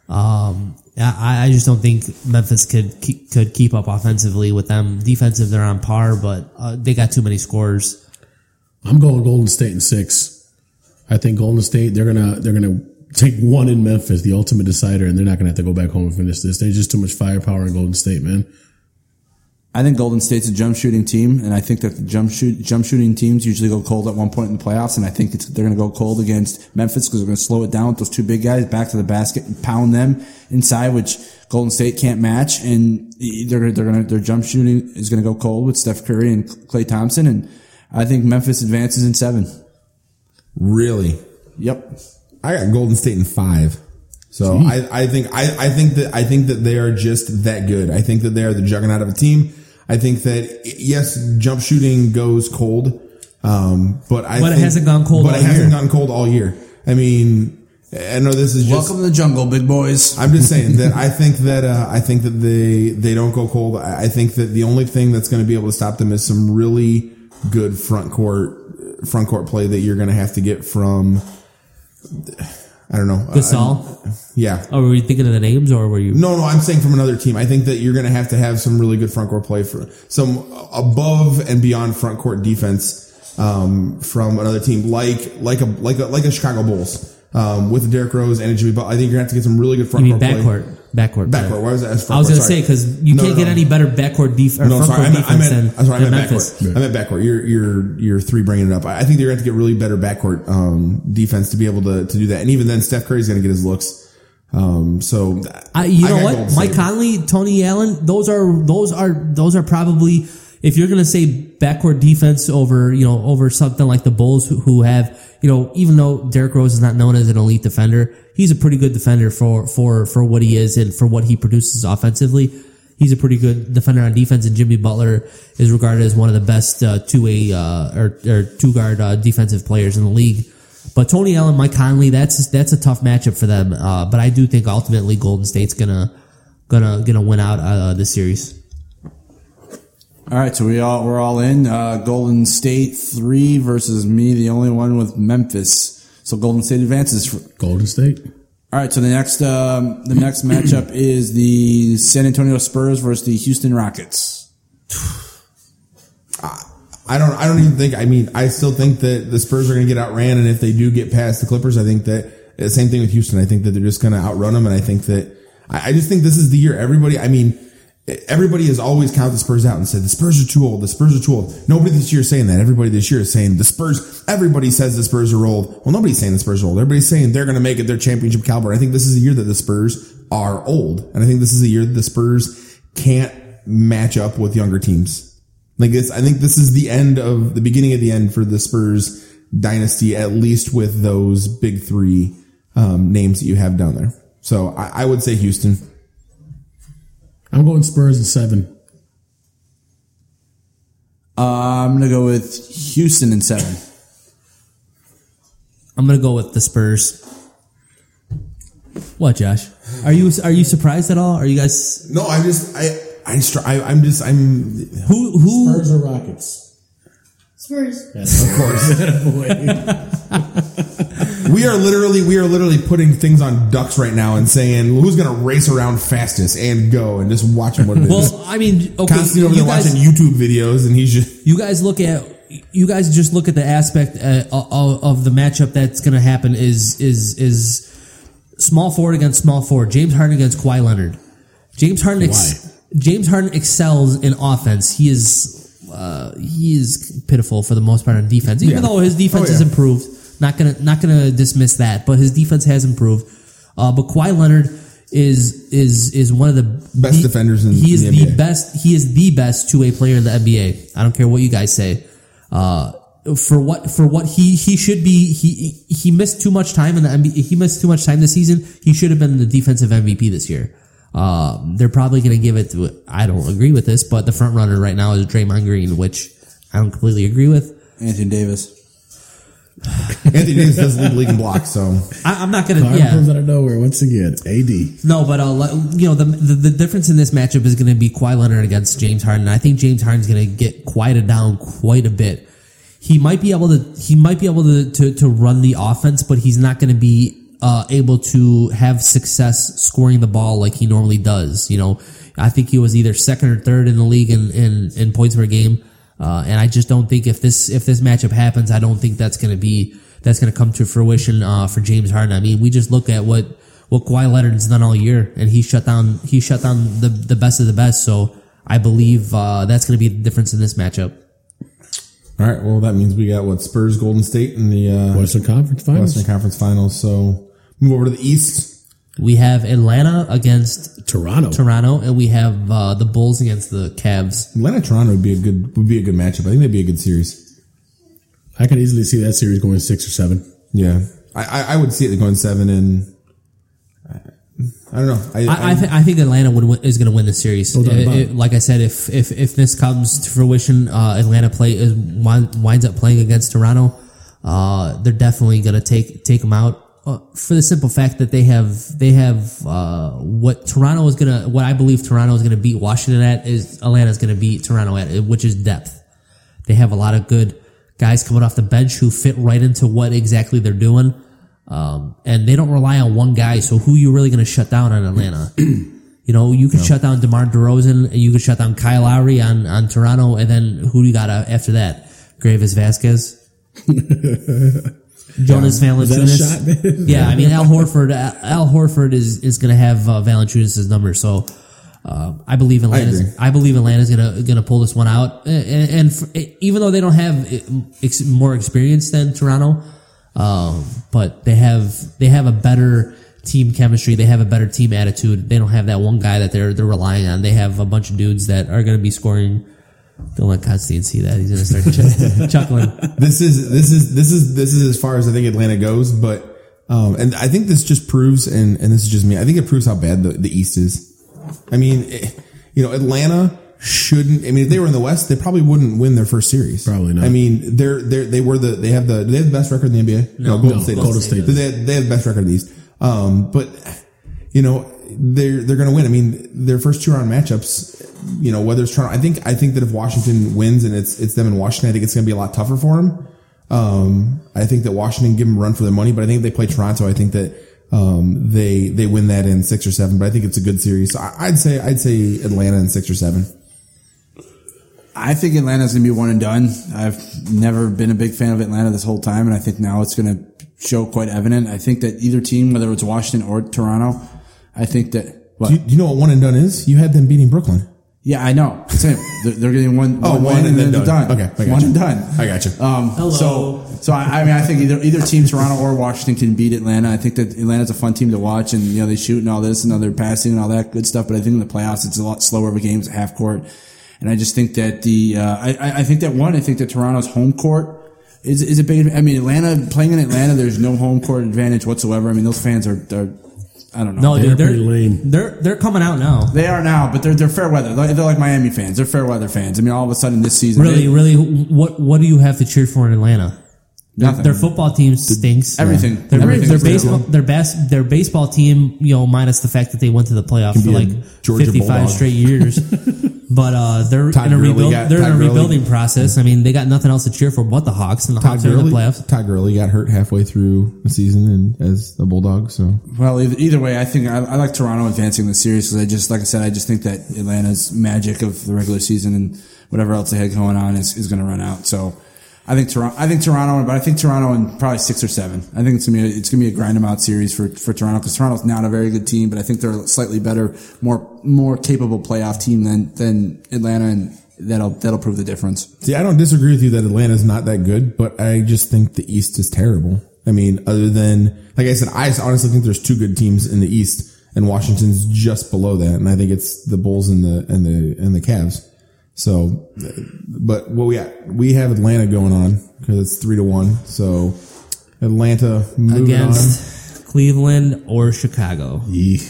Speaker 2: Um, I, I just don't think Memphis could keep, could keep up offensively with them. Defensive, they're on par, but uh, they got too many scores.
Speaker 4: I'm going Golden State in six. I think Golden State they're gonna they're gonna take one in Memphis, the ultimate decider, and they're not gonna have to go back home and finish this. There's just too much firepower in Golden State, man.
Speaker 3: I think Golden State's a jump shooting team, and I think that the jump shoot jump shooting teams usually go cold at one point in the playoffs, and I think it's, they're going to go cold against Memphis because they're going to slow it down with those two big guys back to the basket and pound them inside, which Golden State can't match, and they're they're going to their jump shooting is going to go cold with Steph Curry and Klay Thompson, and I think Memphis advances in seven.
Speaker 1: Really?
Speaker 3: Yep.
Speaker 1: I got Golden State in five. So I, I think I, I think that I think that they are just that good. I think that they are the juggernaut of a team. I think that yes, jump shooting goes cold, um, but I
Speaker 2: But it hasn't gone cold
Speaker 1: But
Speaker 2: all
Speaker 1: it hasn't
Speaker 2: year.
Speaker 1: gone cold all year. I mean, I know this is just.
Speaker 3: Welcome to the jungle, big boys.
Speaker 1: I'm just saying that I think that uh, I think that they they don't go cold. I I think that the only thing that's going to be able to stop them is some really good front court front court play that you're going to have to get from. I don't know.
Speaker 2: Gasol?
Speaker 1: Uh, yeah.
Speaker 2: Oh, were you thinking of the names, or were you?
Speaker 1: No, no, I'm saying from another team. I think that you're going to have to have some really good front court play for some above and beyond front court defense um, from another team, like like a like a like a Chicago Bulls um, with Derrick Rose and a Jimmy Butler. I think you're going to have to get some really good front
Speaker 2: You mean
Speaker 1: court play.
Speaker 2: Backcourt? Backcourt.
Speaker 1: Backcourt. Why was that? as
Speaker 2: I was going to say because you
Speaker 1: No,
Speaker 2: can't
Speaker 1: no,
Speaker 2: get
Speaker 1: no.
Speaker 2: any better backcourt def-
Speaker 1: No, sorry, I meant, I meant,
Speaker 2: than,
Speaker 1: sorry, I meant backcourt. I meant backcourt. You're, you're, you're three bringing it up. I think they're going to have to get really better backcourt, um, defense to be able to, to do that. And even then, Steph Curry's going to get his looks. Um, so
Speaker 2: I, you
Speaker 1: I
Speaker 2: know what? Mike Conley, Tony Allen, those are those are those are probably if you're going to say backward defense over you know over something like the Bulls who, who have you know even though Derrick Rose is not known as an elite defender, he's a pretty good defender for for for what he is and for what he produces offensively. He's a pretty good defender on defense, and Jimmy Butler is regarded as one of the best uh, two way uh, or, or two guard uh, defensive players in the league. But Tony Allen, Mike Conley, that's that's a tough matchup for them. Uh, but I do think ultimately Golden State's gonna gonna gonna win out uh, this series.
Speaker 3: All right, so we all we're all in. Uh, Golden State three versus me, the only one with Memphis. So Golden State advances. For,
Speaker 4: Golden State.
Speaker 3: all right, so the next um, the next matchup is the San Antonio Spurs versus the Houston Rockets.
Speaker 1: I don't. I don't even think. I mean, I still think that the Spurs are going to get outran, and if they do get past the Clippers, I think that the same thing with Houston. I think that they're just going to outrun them, and I think that I, I just think this is the year. Everybody. I mean, everybody has always counted the Spurs out and said the Spurs are too old. The Spurs are too old. Nobody this year is saying that. Everybody this year is saying the Spurs. Everybody says the Spurs are old. Well, nobody's saying the Spurs are old. Everybody's saying they're going to make it their championship caliber. I think this is a year that the Spurs are old, and I think this is a year that the Spurs can't match up with younger teams. Like this, I think this is the end of the beginning of the end for the Spurs dynasty, at least with those big three um, names that you have down there. So I, I would say Houston.
Speaker 4: I'm going Spurs in seven.
Speaker 3: Uh, I'm gonna go with Houston in seven.
Speaker 2: I'm gonna go with the Spurs. What, Josh? Are you are you surprised at all? Are you guys
Speaker 1: No, I just I I, str- I I'm just I'm
Speaker 2: who who?
Speaker 4: Spurs or Rockets?
Speaker 5: Spurs.
Speaker 1: of course we are literally we are literally putting things on ducks right now and saying who's going to race around fastest and go and just watching what it is.
Speaker 2: Well, I mean, okay,
Speaker 1: Constantine over
Speaker 2: you
Speaker 1: there
Speaker 2: guys,
Speaker 1: watching YouTube videos and he's just
Speaker 2: you guys look at you guys just look at the aspect uh, of, of the matchup that's going to happen is is is small forward against small forward. James Harden against Kawhi Leonard. James Harden ex- James Harden excels in offense. He is uh, he is pitiful for the most part on defense. Even
Speaker 1: Yeah.
Speaker 2: though his defense
Speaker 1: Oh,
Speaker 2: has
Speaker 1: yeah.
Speaker 2: improved, not gonna not gonna dismiss that. But his defense has improved. Uh, but Kawhi Leonard is is is one of the
Speaker 1: Best
Speaker 2: the-
Speaker 1: defenders in- the
Speaker 2: he is
Speaker 1: the
Speaker 2: the
Speaker 1: NBA.
Speaker 2: best. He is the best two way player in the NBA. I don't care what you guys say. Uh, for what for what he he should be he he missed too much time in the NBA. He missed too much time this season. He should have been the defensive MVP this year. Uh, they're probably going to give it to. I don't agree with this, but the front runner right now is Draymond Green, which I don't completely agree with.
Speaker 3: Anthony Davis.
Speaker 1: Anthony Davis doesn't lead the league in blocks. So
Speaker 2: I, I'm not going to.
Speaker 4: Carter
Speaker 2: Yeah,
Speaker 4: comes out of nowhere once again. AD.
Speaker 2: No, but uh, you know the, the the difference in this matchup is going to be Kawhi Leonard against James Harden. I think James Harden's going to get quieted down quite a bit. He might be able to he might be able to to, to run the offense, but he's not going to be uh, able to have success scoring the ball like he normally does. You know, I think he was either second or third in the league in in, in points per game, uh, and I just don't think if this if this matchup happens, I don't think that's going to be that's going to come to fruition uh, for James Harden. I mean, we just look at what what Kawhi Leonard's done all year, and he shut down he shut down the the best of the best. So I believe uh, that's going to be the difference in this matchup.
Speaker 1: all right, well that means we got what Spurs, Golden State, in the uh,
Speaker 4: Western Conference Finals.
Speaker 1: Western Conference Finals. So move over to the East.
Speaker 2: We have Atlanta against
Speaker 4: Toronto.
Speaker 2: Toronto, and we have uh, the Bulls against the Cavs.
Speaker 1: Atlanta Toronto would be a good would be a good matchup. I think that'd be a good series.
Speaker 4: I could easily see that series going six or seven.
Speaker 1: Yeah, I I, I would see it going seven and I, I don't know. I,
Speaker 2: I, I, th- I think Atlanta would win, is going to win the series.
Speaker 4: No doubt
Speaker 2: It- it-
Speaker 4: it.
Speaker 2: like I said, if if if this comes to fruition, uh, Atlanta play is, winds up playing against Toronto. Uh, they're definitely going to take take them out uh, for the simple fact that they have they have uh, what Toronto is to what I believe Toronto is going to beat Washington at is Atlanta is going to beat Toronto at, which is depth. They have a lot of good guys coming off the bench who fit right into what exactly they're doing. Um, and they don't rely on one guy. So who you really going to shut down on Atlanta? you know, you could shut down DeMar DeRozan, and you can shut down Kyle Lowry on, on Toronto, and then who do you got uh, after that? Greivis Vasquez. Jonas
Speaker 4: that
Speaker 2: Valanciunas. yeah, I mean Al Horford. Al Horford is is going to have uh, Valanciunas' number, so uh, I believe
Speaker 1: agree.
Speaker 2: Atlanta's. I, believe Atlanta's going to going to pull this one out. And, and for, even though they don't have ex, more experience than Toronto, um, but they have they have a better team chemistry. They have a better team attitude. They don't have that one guy that they're they're relying on. They have a bunch of dudes that are going to be scoring. Don't let Constantine see that. He's going to start ch- chuckling.
Speaker 1: this is this is this is this is as far as I think Atlanta goes, but um, and I think this just proves, and and this is just me. I think it proves how bad the, the East is. I mean, eh, you know, Atlanta shouldn't. I mean, if they were in the West, they probably wouldn't win their first series.
Speaker 4: Probably not.
Speaker 1: I mean, they're they are they were the they have the they have the best record in the NBA.
Speaker 2: No,
Speaker 1: Golden
Speaker 2: no,
Speaker 1: State.
Speaker 4: Golden
Speaker 1: does.
Speaker 4: State
Speaker 1: They have, they have the best record in the East. Um, but you know, they're they're going to win. I mean, their first two round matchups. You know, whether it's Toronto, I think I think that if Washington wins and it's it's them in Washington, I think it's going to be a lot tougher for them. Um, I think that Washington give them a run for their money, but I think if they play Toronto, I think that um, they they win that in six or seven. But I think it's a good series. So I, I'd say I'd say Atlanta in six or seven.
Speaker 3: I think Atlanta's going to be one and done. I've never been a big fan of Atlanta this whole time, and I think now it's going to show quite evident. I think that either team, whether it's Washington or Toronto, I think that. What?
Speaker 1: Do you, do you know what one and done is? You had them beating Brooklyn.
Speaker 3: yeah, I know. Same. They're, they're getting one,
Speaker 1: Oh,
Speaker 3: one,
Speaker 1: one
Speaker 3: win
Speaker 1: and then
Speaker 3: they're
Speaker 1: done.
Speaker 3: done.
Speaker 1: Okay, I got
Speaker 3: one
Speaker 1: you.
Speaker 3: and done.
Speaker 1: I got you.
Speaker 3: Um,
Speaker 2: Hello.
Speaker 3: So, so I, I mean, I think either either team, Toronto or Washington, can beat Atlanta. I think that Atlanta's a fun team to watch, and you know they shoot and all this, and they're passing and all that good stuff. But I think in the playoffs, it's a lot slower of a game, it's a half court, and I just think that the uh, I, I- I think that one, I think that Toronto's home court. Is, is a big. I mean, Atlanta playing in Atlanta. There's no home court advantage whatsoever. I mean, those fans are. are I don't know.
Speaker 2: No,
Speaker 4: They're
Speaker 2: they're
Speaker 4: pretty lame.
Speaker 2: They're they're coming out now.
Speaker 3: They are now, but they're they're fair weather. They're, they're like Miami fans. They're fair weather fans. I mean, all of a sudden this season,
Speaker 2: Really,
Speaker 3: they-
Speaker 2: really, what what do you have to cheer for in Atlanta?
Speaker 3: Nothing.
Speaker 2: Their football team stinks.
Speaker 3: Everything.
Speaker 2: Their,
Speaker 3: Everything's
Speaker 2: their
Speaker 3: terrible.
Speaker 2: baseball, their best, their baseball team, you know, minus the fact that they went to the playoffs for like
Speaker 1: Georgia
Speaker 2: fifty-five
Speaker 1: Bulldog.
Speaker 2: straight years. but uh, they're
Speaker 1: Todd
Speaker 2: in a rebuild.
Speaker 1: got-
Speaker 2: they're in
Speaker 1: Todd
Speaker 2: a
Speaker 1: Gurley-
Speaker 2: rebuilding process. I mean, they got nothing else to cheer for but the Hawks, and the
Speaker 1: Todd
Speaker 2: Hawks are in
Speaker 1: Gurley,
Speaker 2: the playoffs.
Speaker 1: Todd Gurley got hurt halfway through the season and as a Bulldog. So
Speaker 3: Well, either, either way, I think I, I like Toronto advancing the series because I just, like I said, I just think that Atlanta's magic of the regular season and whatever else they had going on is, is going to run out. So I think Toronto, I think Toronto, but I think Toronto in probably six or seven. I think it's gonna be a, it's gonna be a grind 'em out series for for Toronto because Toronto's not a very good team, but I think they're a slightly better, more more capable playoff team than than Atlanta, and that'll that'll prove the difference.
Speaker 1: See, I don't disagree with you that Atlanta's not that good, but I just think the East is terrible. I mean, other than, like I said, I honestly think there's two good teams in the East and Washington's just below that. And I think it's the Bulls and the, and the, and the Cavs. So, but what we got, we have Atlanta going on because it's three to one. So Atlanta moving
Speaker 2: against Cleveland or Chicago.
Speaker 1: on.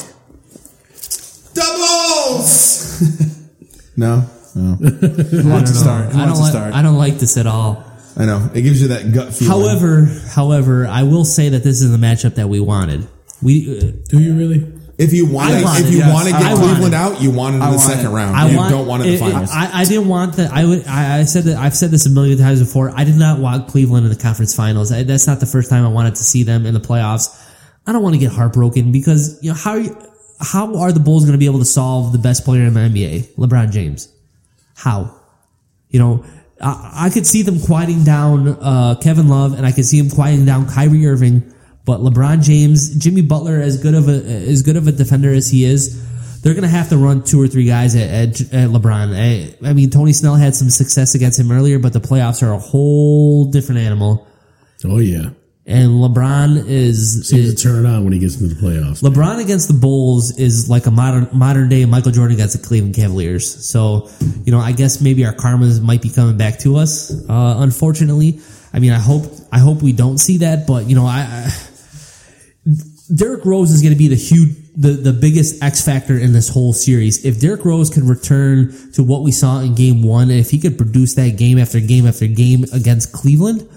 Speaker 1: Doubles! no, no.
Speaker 3: Who wants to start? Who
Speaker 2: I don't like.
Speaker 3: start?
Speaker 2: I don't like this at all.
Speaker 1: I know. It gives you that gut feeling.
Speaker 2: However, however, I will say that this is the matchup that we wanted. We uh,
Speaker 4: Do you really?
Speaker 1: If you want
Speaker 2: I
Speaker 1: to, if you
Speaker 3: yes.
Speaker 1: want to get
Speaker 2: want
Speaker 1: Cleveland out, you want it in
Speaker 3: I
Speaker 1: the second
Speaker 3: it.
Speaker 1: round.
Speaker 2: I
Speaker 1: you
Speaker 2: want,
Speaker 1: don't want it in the
Speaker 2: it- it-
Speaker 1: finals.
Speaker 2: I, I didn't want that. I would. I, I said that. I've said this a million times before. I did not want Cleveland in the conference finals. I, that's not the first time I wanted to see them in the playoffs. I don't want to get heartbroken because you know how are you, how are the Bulls going to be able to solve the best player in the NBA, LeBron James? How? You know, I, I could see them quieting down uh, Kevin Love, and I could see him quieting down Kyrie Irving. But LeBron James, Jimmy Butler, as good of a as good of a defender as he is, they're going to have to run two or three guys at, at, at LeBron. I, I mean, Tony Snell had some success against him earlier, but the playoffs are a whole different animal.
Speaker 4: Oh yeah.
Speaker 2: And LeBron is,
Speaker 4: Seems
Speaker 2: is
Speaker 4: to turn it on when he gets into the playoffs.
Speaker 2: LeBron against the Bulls is like a modern modern day Michael Jordan against the Cleveland Cavaliers. So, you know, I guess maybe our karmas might be coming back to us. Uh, unfortunately, I mean, I hope I hope we don't see that, but you know, I, I Derrick Rose is going to be the huge the the biggest X factor in this whole series. If Derrick Rose can return to what we saw in Game One, and if he could produce that game after game after game against Cleveland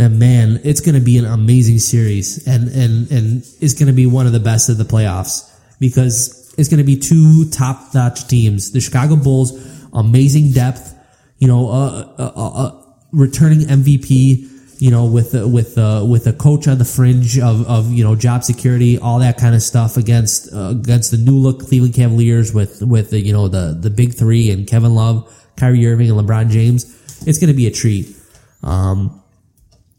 Speaker 2: then man, it's going to be an amazing series, and and and it's going to be one of the best of the playoffs because it's going to be two top notch teams. The Chicago Bulls, amazing depth, you know, uh, uh, uh, uh, returning MVP, you know, with uh, with uh, with a coach on the fringe of of you know job security, all that kind of stuff against uh, against the new look Cleveland Cavaliers with with the, you know the the big three and Kevin Love, Kyrie Irving, and LeBron James. It's going to be a treat. Um,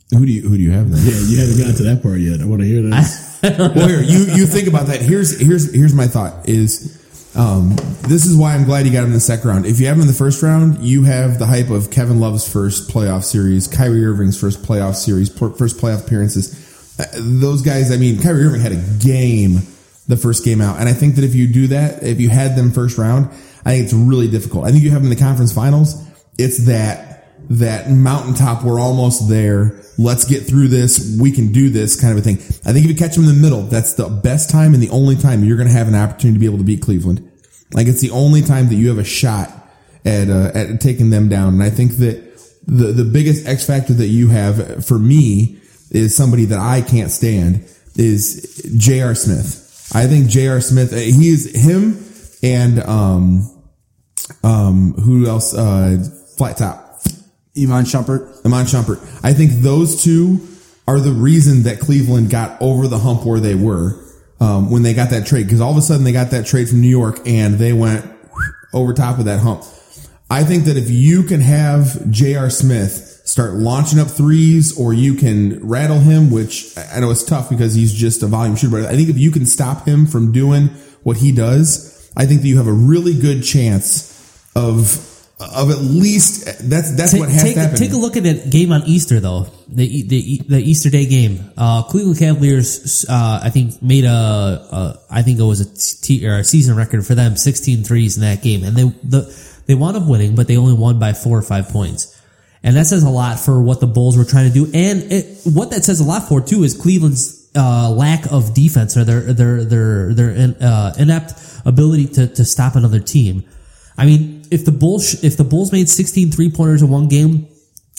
Speaker 1: Who do you who do you have then?
Speaker 4: Yeah, you haven't gotten to that part yet. I want to hear that.
Speaker 1: well, here you you think about that. Here's here's here's my thought is. Um, this is why I'm glad you got him in the second round. If you have him in the first round, you have the hype of Kevin Love's first playoff series, Kyrie Irving's first playoff series, first playoff appearances. Uh, those guys, I mean, Kyrie Irving had a game the first game out, and I think that if you do that, if you had them first round, I think it's really difficult. I think you have them in the conference finals. It's that that mountaintop. We're almost there. Let's get through this. We can do this kind of a thing. I think if you catch them in the middle, that's the best time and the only time you're going to have an opportunity to be able to beat Cleveland. Like it's the only time that you have a shot at uh, at taking them down. And I think that the the biggest X factor that you have for me is somebody that I can't stand is J.R. Smith. I think J.R. Smith. He is him and um um who else? Uh, Flat Top.
Speaker 3: Iman Shumpert.
Speaker 1: Iman Shumpert. I think those two are the reason that Cleveland got over the hump where they were um, when they got that trade. Because all of a sudden they got that trade from New York and they went over top of that hump. I think that if you can have J.R. Smith start launching up threes or you can rattle him, which I know it's tough because he's just a volume shooter, but I think if you can stop him from doing what he does, I think that you have a really good chance of of at least that's that's what has
Speaker 2: take,
Speaker 1: to happen.
Speaker 2: take a look at that game on Easter though the the, the Easter Day game. Uh, Cleveland Cavaliers, uh, I think made a, a I think it was a, t- or a season record for them, 16 threes in that game, and they the they wound up winning, but they only won by four or five points. And that says a lot for what the Bulls were trying to do, and it, what that says a lot for too is Cleveland's uh, lack of defense or their their their their in, uh, inept ability to to stop another team. I mean, if the Bulls if the Bulls made 16 three pointers in one game,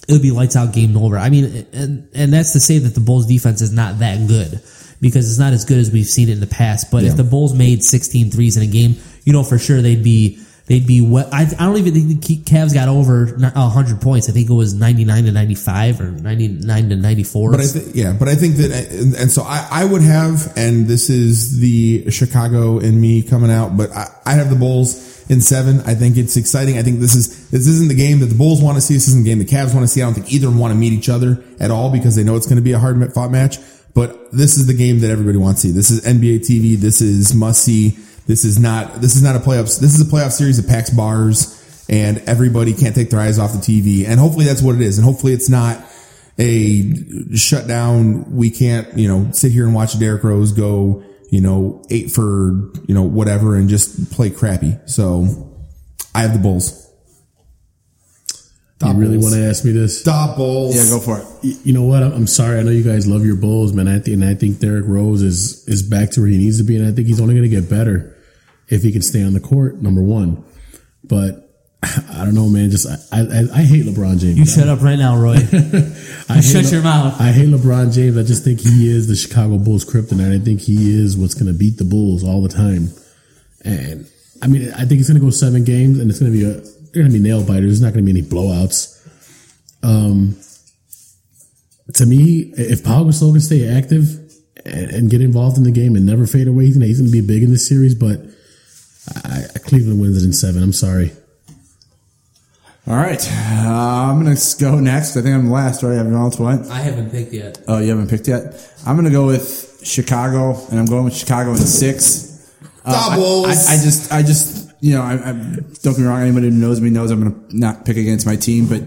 Speaker 2: it would be lights out game over. I mean, and and that's to say that the Bulls defense is not that good because it's not as good as we've seen it in the past. But if the Bulls made 16 threes in a game, you know for sure they'd be they'd be what I, I don't even think the Cavs got over 100 points. I think it was 99 to 95 or 99 to 94.
Speaker 1: But I think, yeah, but I think that, and, and so I, I would have, and this is the Chicago in me coming out, but I, I have the Bulls in seven. I think it's exciting. I think this is, this isn't the game that the Bulls want to see. This isn't the game the Cavs want to see. I don't think either want to meet each other at all because they know it's going to be a hard fought match. But this is the game that everybody wants to see. This is NBA TV. This is must see. This is not, this is not a playoffs. This is a playoff series that packs bars and everybody can't take their eyes off the TV. And hopefully that's what it is. And hopefully it's not a shutdown. We can't, you know, sit here and watch Derrick Rose go, you know, eight for, you know, whatever and just play crappy. So I have the Bulls.
Speaker 4: you really want to ask me this?
Speaker 1: Stop Bulls.
Speaker 3: Yeah, go for it.
Speaker 4: You know what? I'm, I'm sorry. I know you guys love your Bulls, man. I think, and I think Derrick Rose is is back to where he needs to be, and I think he's only going to get better if he can stay on the court. Number one, but I don't know, man. Just I I, I hate LeBron James.
Speaker 2: you shut up right now, Roy.
Speaker 4: I
Speaker 2: shut
Speaker 4: Le-
Speaker 2: your mouth.
Speaker 4: I hate LeBron James. I just think he is the Chicago Bulls kryptonite. I think he is what's going to beat the Bulls all the time. And I mean, I think it's going to go seven games, and it's going to be a they're going to be nail biters. There's not going to be any blowouts. Um, to me, if Pau Gasol can stay active and, and get involved in the game and never fade away, he's going to be big in this series. But I, I, Cleveland wins it in seven. I'm sorry.
Speaker 3: All right, uh, I'm gonna go next. I think I'm last, right? Everyone else what?
Speaker 2: I haven't picked yet.
Speaker 3: Oh, you haven't picked yet. I'm gonna go with Chicago, and I'm going with Chicago in six. Uh, I- I, I just, I just, you know, I, I don't get me wrong. Anybody who knows me knows I'm gonna not pick against my team, but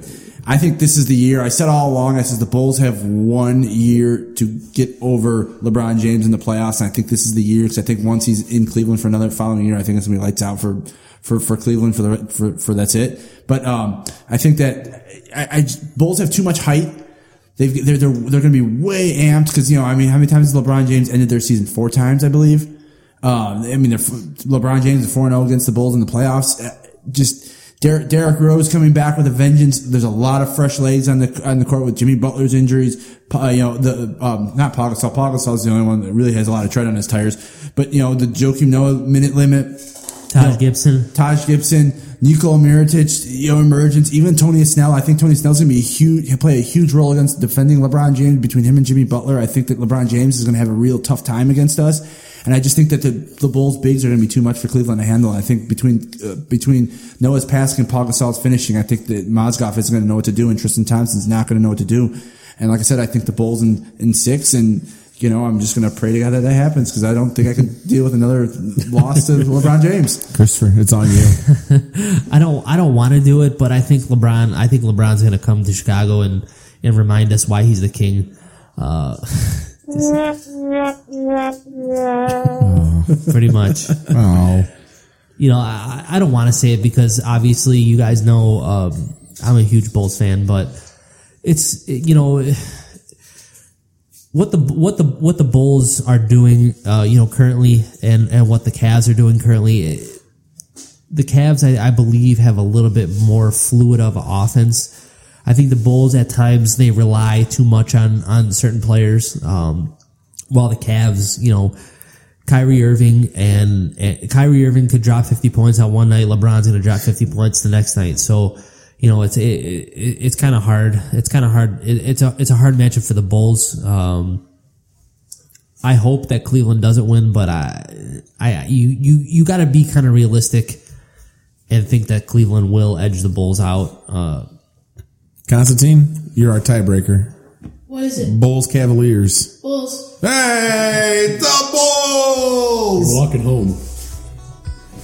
Speaker 3: I think this is the year. I said all along. I said the Bulls have one year to get over LeBron James in the playoffs, and I think this is the year because I think once he's in Cleveland for another following year, I think it's gonna be lights out for for for Cleveland for the for for that's it. But um, I think that I, I Bulls have too much height. They've, they're they're they're going to be way amped because you know I mean how many times has LeBron James ended their season four times I believe. Um, I mean LeBron James is four zero against the Bulls in the playoffs. Uh, Just Derrick, Derrick Rose coming back with a vengeance. There's a lot of fresh legs on the on the court with Jimmy Butler's injuries. Uh, you know the um, not Pau Gasol. Pau Gasol's the only one that really has a lot of tread on his tires. But you know the Joakim Noah minute limit.
Speaker 2: Taj
Speaker 3: know,
Speaker 2: Gibson.
Speaker 3: Taj Gibson, Nikola Mirotic, you know, emergence, even Tony Snell. I think Tony Snell's going to be a huge, he'll play a huge role against defending LeBron James between him and Jimmy Butler. I think that LeBron James is going to have a real tough time against us. And I just think that the, the Bulls bigs are going to be too much for Cleveland to handle. I think between, uh, between Noah's passing and Pau Gasol's finishing, I think that Mozgov isn't going to know what to do and Tristan Thompson's not going to know what to do. And like I said, I think the Bulls in, in six and, you know, I'm just going to pray to God that that happens because I don't think I can deal with another loss to LeBron James.
Speaker 1: Christopher, it's on you.
Speaker 2: I don't I don't want to do it, but I think LeBron I think LeBron's going to come to Chicago and and remind us why he's the king. Uh, pretty much.
Speaker 1: Oh,
Speaker 2: You know, I, I don't want to say it because obviously you guys know um, I'm a huge Bulls fan, but it's you know what the what the what the Bulls are doing, uh, you know, currently, and and what the Cavs are doing currently. The Cavs, I, I believe, have a little bit more fluid of offense. I think the Bulls at times they rely too much on on certain players, um, while the Cavs, you know, Kyrie Irving and, and Kyrie Irving could drop 50 points on one night. LeBron's going to drop 50 points the next night. So, you know, it's, it, it, it's kind of hard. It's kind of hard. It, it's a, it's a hard matchup for the Bulls. Um, I hope that Cleveland doesn't win, but I, I, you, you, you gotta be kind of realistic and think that Cleveland will edge the Bulls out. Uh,
Speaker 1: Constantine, you're our tiebreaker.
Speaker 5: What is it?
Speaker 1: Bulls Cavaliers.
Speaker 5: Bulls.
Speaker 1: Hey, the Bulls!
Speaker 4: Walking home.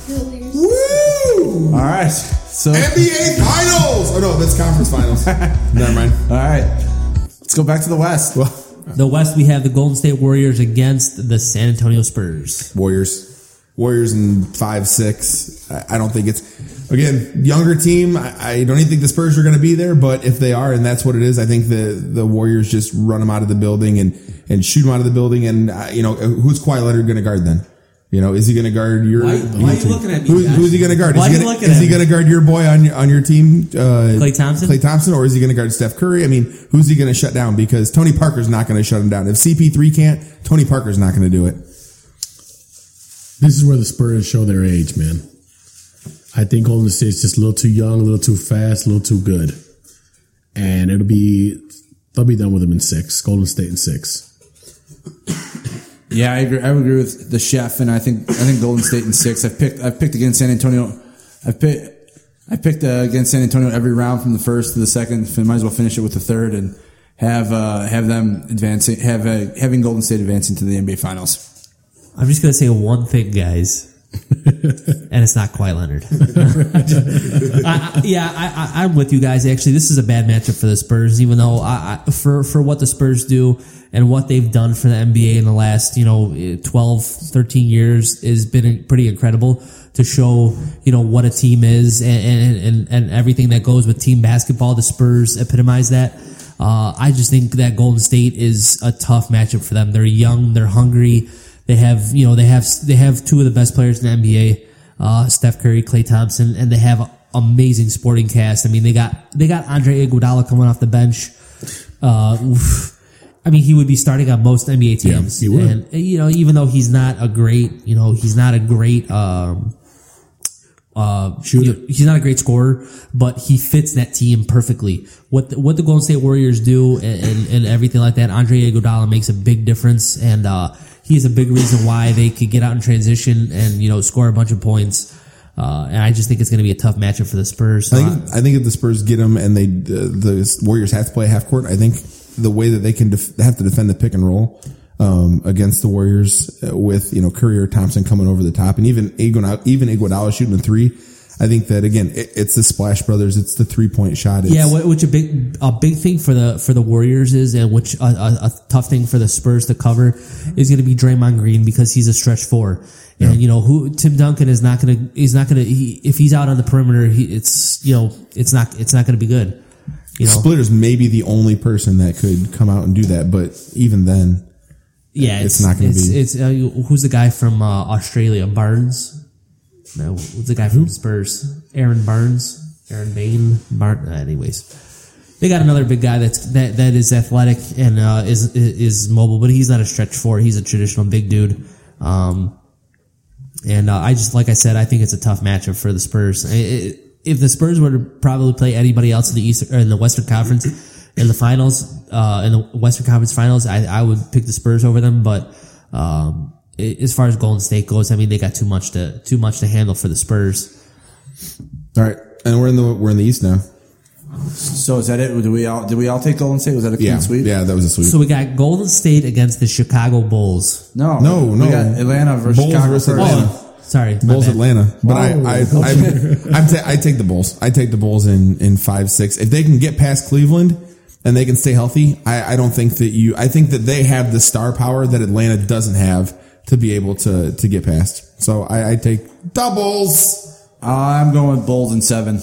Speaker 5: Cavaliers.
Speaker 1: Woo!
Speaker 3: All right. So,
Speaker 1: NBA Finals. Oh no, that's conference finals. Never mind.
Speaker 3: all right. Let's go back to the West.
Speaker 1: Well,
Speaker 2: the West, we have the Golden State Warriors against the San Antonio Spurs.
Speaker 1: Warriors. Warriors in five six. I, I don't think it's again younger team. I, I don't even think the Spurs are going to be there, but if they are, and that's what it is, I think the the Warriors just run them out of the building and and shoot them out of the building. And uh, you know who's Kawhi Leonard going to guard then? You know, is he going to guard your?
Speaker 3: Why- why are you looking at me,
Speaker 1: Who, who's he going to guard?
Speaker 3: Why
Speaker 1: is he gonna,
Speaker 3: looking
Speaker 1: is he going to guard your boy on your on your team, uh,
Speaker 2: Klay Thompson?
Speaker 1: Klay Thompson, or is he going to guard Steph Curry? I mean, who's he going to shut down? Because Tony Parker's not going to shut him down. If CP3 can't, Tony Parker's not going to do it.
Speaker 4: This is where the Spurs show their age, man. I think Golden State's just a little too young, a little too fast, a little too good. And it'll be, they'll be done with them in six. Golden State in six.
Speaker 3: Yeah, I agree. I agree with the chef, and I think I think Golden State in six. I've picked I've picked against San Antonio. I've picked I picked uh, against San Antonio every round from the first to the second. Might as well finish it with the third and have uh, have them advancing, have uh, having Golden State advancing to the NBA Finals.
Speaker 2: I'm just gonna say one thing, guys, and it's not Kawhi Leonard. I, yeah, I, I'm with you guys. Actually, this is a bad matchup for the Spurs, even though I, I, for for what the Spurs do and what they've done for the NBA in the last you know 12, 13 years has been pretty incredible to show you know what a team is and and, and, and everything that goes with team basketball. The Spurs epitomize that. Uh, I just think that Golden State is a tough matchup for them. They're young, they're hungry. They have, you know, they have they have two of the best players in the NBA, uh, Steph Curry, Klay Thompson, and they have amazing sporting cast. I mean, they got they got Andre Iguodala coming off the bench. Uh. I mean, he would be starting on most NBA teams,
Speaker 4: he would.
Speaker 2: and you know, even though he's not a great, you know, he's not a great. Um, uh,
Speaker 4: Shooter.
Speaker 2: he's not a great scorer, but he fits that team perfectly. What the, what the Golden State Warriors do and, and, and everything like that, Andre Iguodala makes a big difference, and uh, he's a big reason why they could get out in transition and you know score a bunch of points. Uh, and I just think it's going to be a tough matchup for the Spurs. So
Speaker 1: I
Speaker 2: I-
Speaker 1: think, I think if the Spurs get them and they the, Warriors have to play half court, I think the way that they can def, have to defend the pick and roll um, against the Warriors uh, with you know Curry or Thompson coming over the top, and even Iguodala, even Iguodala shooting a three. I think that again, it, it's the Splash Brothers. It's the three point shot. It's,
Speaker 2: Yeah, which a big a big thing for the for the Warriors is, and which a, a, a tough thing for the Spurs to cover is going to be Draymond Green because he's a stretch four, and you know who Tim Duncan is not going to he's not going to he, if he's out on the perimeter, he, it's you know it's not it's not going to be good. You know,
Speaker 1: Splitters may be the only person that could come out and do that, but even then,
Speaker 2: yeah,
Speaker 1: it's not gonna be-
Speaker 2: It's uh, who's the guy from uh, Australia? Barnes. No, what's the guy from Spurs? Aaron Barnes, Aaron Bain. Bar- uh, anyways, they got another big guy that's that that is athletic and uh, is is mobile, but he's not a stretch four. He's a traditional big dude. Um, And uh, I just, like I said, I think it's a tough matchup for the Spurs. I- I- if the Spurs were to probably play anybody else in the East or in the Western Conference in the finals, uh, in the Western Conference finals, I, I would pick the Spurs over them. But um, as far as Golden State goes, I mean, they got too much to too much to handle for the Spurs.
Speaker 1: All right, and we're in the we're in the East now.
Speaker 3: So is that it? Did we all did we all take Golden State? Was that a clean
Speaker 1: Yeah,
Speaker 3: sweep?
Speaker 1: yeah, that was a sweep.
Speaker 2: So we got Golden State against the Chicago Bulls.
Speaker 3: No,
Speaker 1: No,
Speaker 3: we
Speaker 1: no.
Speaker 3: got Atlanta versus
Speaker 1: Bulls
Speaker 3: Chicago
Speaker 1: versus
Speaker 3: first.
Speaker 1: Atlanta.
Speaker 2: Oh, sorry,
Speaker 1: Bulls
Speaker 2: bad.
Speaker 1: Atlanta, but I I oh. I'm, I'm ta- I take the Bulls. I take the Bulls in in five six. If they can get past Cleveland and they can stay healthy, I, I don't think that you. I think that they have the star power that Atlanta doesn't have to be able to to get past. So I, I take doubles.
Speaker 3: I'm going with Bulls in seven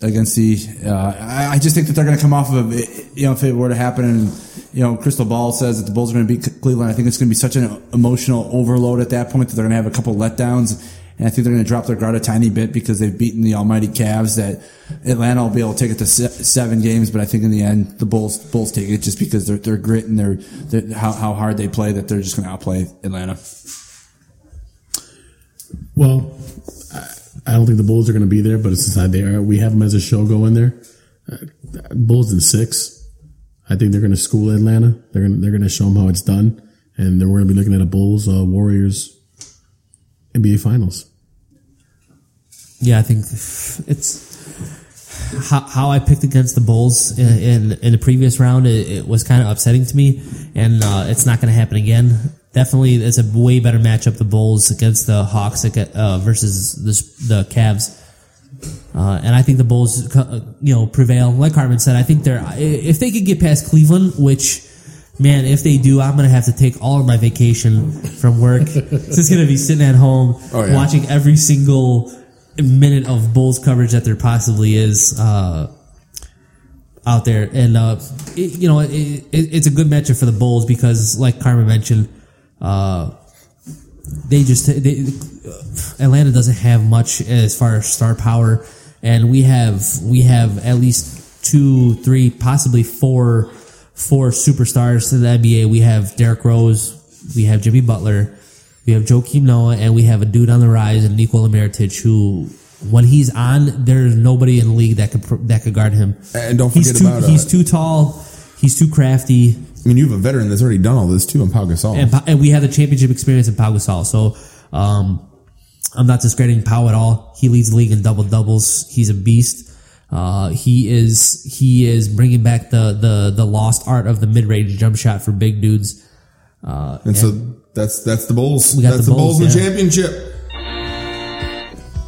Speaker 3: against the. Uh, I, I just think that they're going to come off of a, you know if it were to happen and you know Crystal Ball says that the Bulls are going to beat Cleveland. I think it's going to be such an emotional overload at that point that they're going to have a couple letdowns. And I think they're going to drop their guard a tiny bit because they've beaten the almighty Cavs. That Atlanta will be able to take it to seven games, but I think in the end the Bulls Bulls take it just because they're they're grit and they're, they're how, how hard they play that they're just going to outplay Atlanta.
Speaker 4: Well, I, don't think the Bulls are going to be there, but since they are, we have them as a show going there. Uh, Bulls in six. I think they're going to school Atlanta. They're going to, they're going to show them how it's done, and then we're going to be looking at a Bulls uh, Warriors NBA Finals.
Speaker 2: Yeah, I think it's how, how I picked against the Bulls in in, in the previous round. It, it was kind of upsetting to me, and uh, it's not going to happen again. Definitely, it's a way better matchup. The Bulls against the Hawks uh, versus the the Cavs. Uh, and I think the Bulls, uh, you know, prevail. Like Carmen said, I think they're if they could get past Cleveland, which, man, if they do, I'm gonna have to take all of my vacation from work. It's just gonna be sitting at home
Speaker 1: Oh, yeah.
Speaker 2: watching every single minute of Bulls coverage that there possibly is uh, out there. And uh, it, you know, it, it, it's a good matchup for the Bulls because, like Carmen mentioned, uh, they just they, Atlanta doesn't have much as far as star power, and we have we have at least two, three, possibly four, four superstars to the NBA. We have Derrick Rose, we have Jimmy Butler, we have Joakim Noah, and we have a dude on the rise, and Nikola Mirotic, who. When he's on, there's nobody in the league that could that could guard him.
Speaker 1: And don't
Speaker 2: he's
Speaker 1: forget
Speaker 2: too,
Speaker 1: about, uh,
Speaker 2: he's too tall. He's too crafty.
Speaker 1: I mean, you have a veteran that's already done all this too, in Pau Gasol.
Speaker 2: and, and we have the championship experience in Pau Gasol. So um, I'm not discrediting Pau at all. He leads the league in double doubles. He's a beast. Uh, he is he is bringing back the the the lost art of the mid range jump shot for big dudes. Uh,
Speaker 1: and so that's that's the Bulls.
Speaker 2: We got
Speaker 1: that's
Speaker 2: the
Speaker 1: the Bulls,
Speaker 2: Bulls,
Speaker 1: in the
Speaker 2: yeah.
Speaker 1: championship.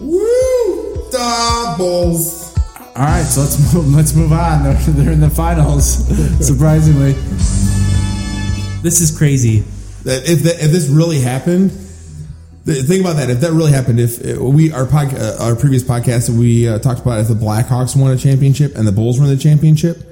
Speaker 1: Woo! The Bulls.
Speaker 3: All right, so let's move. Let's move on. They're, they're in the finals, surprisingly.
Speaker 2: this is crazy.
Speaker 1: That if that, if this really happened, th- think about that. If that really happened, if uh, we our pod, uh, our previous podcast we uh, talked about if the Blackhawks won a championship and the Bulls won the championship,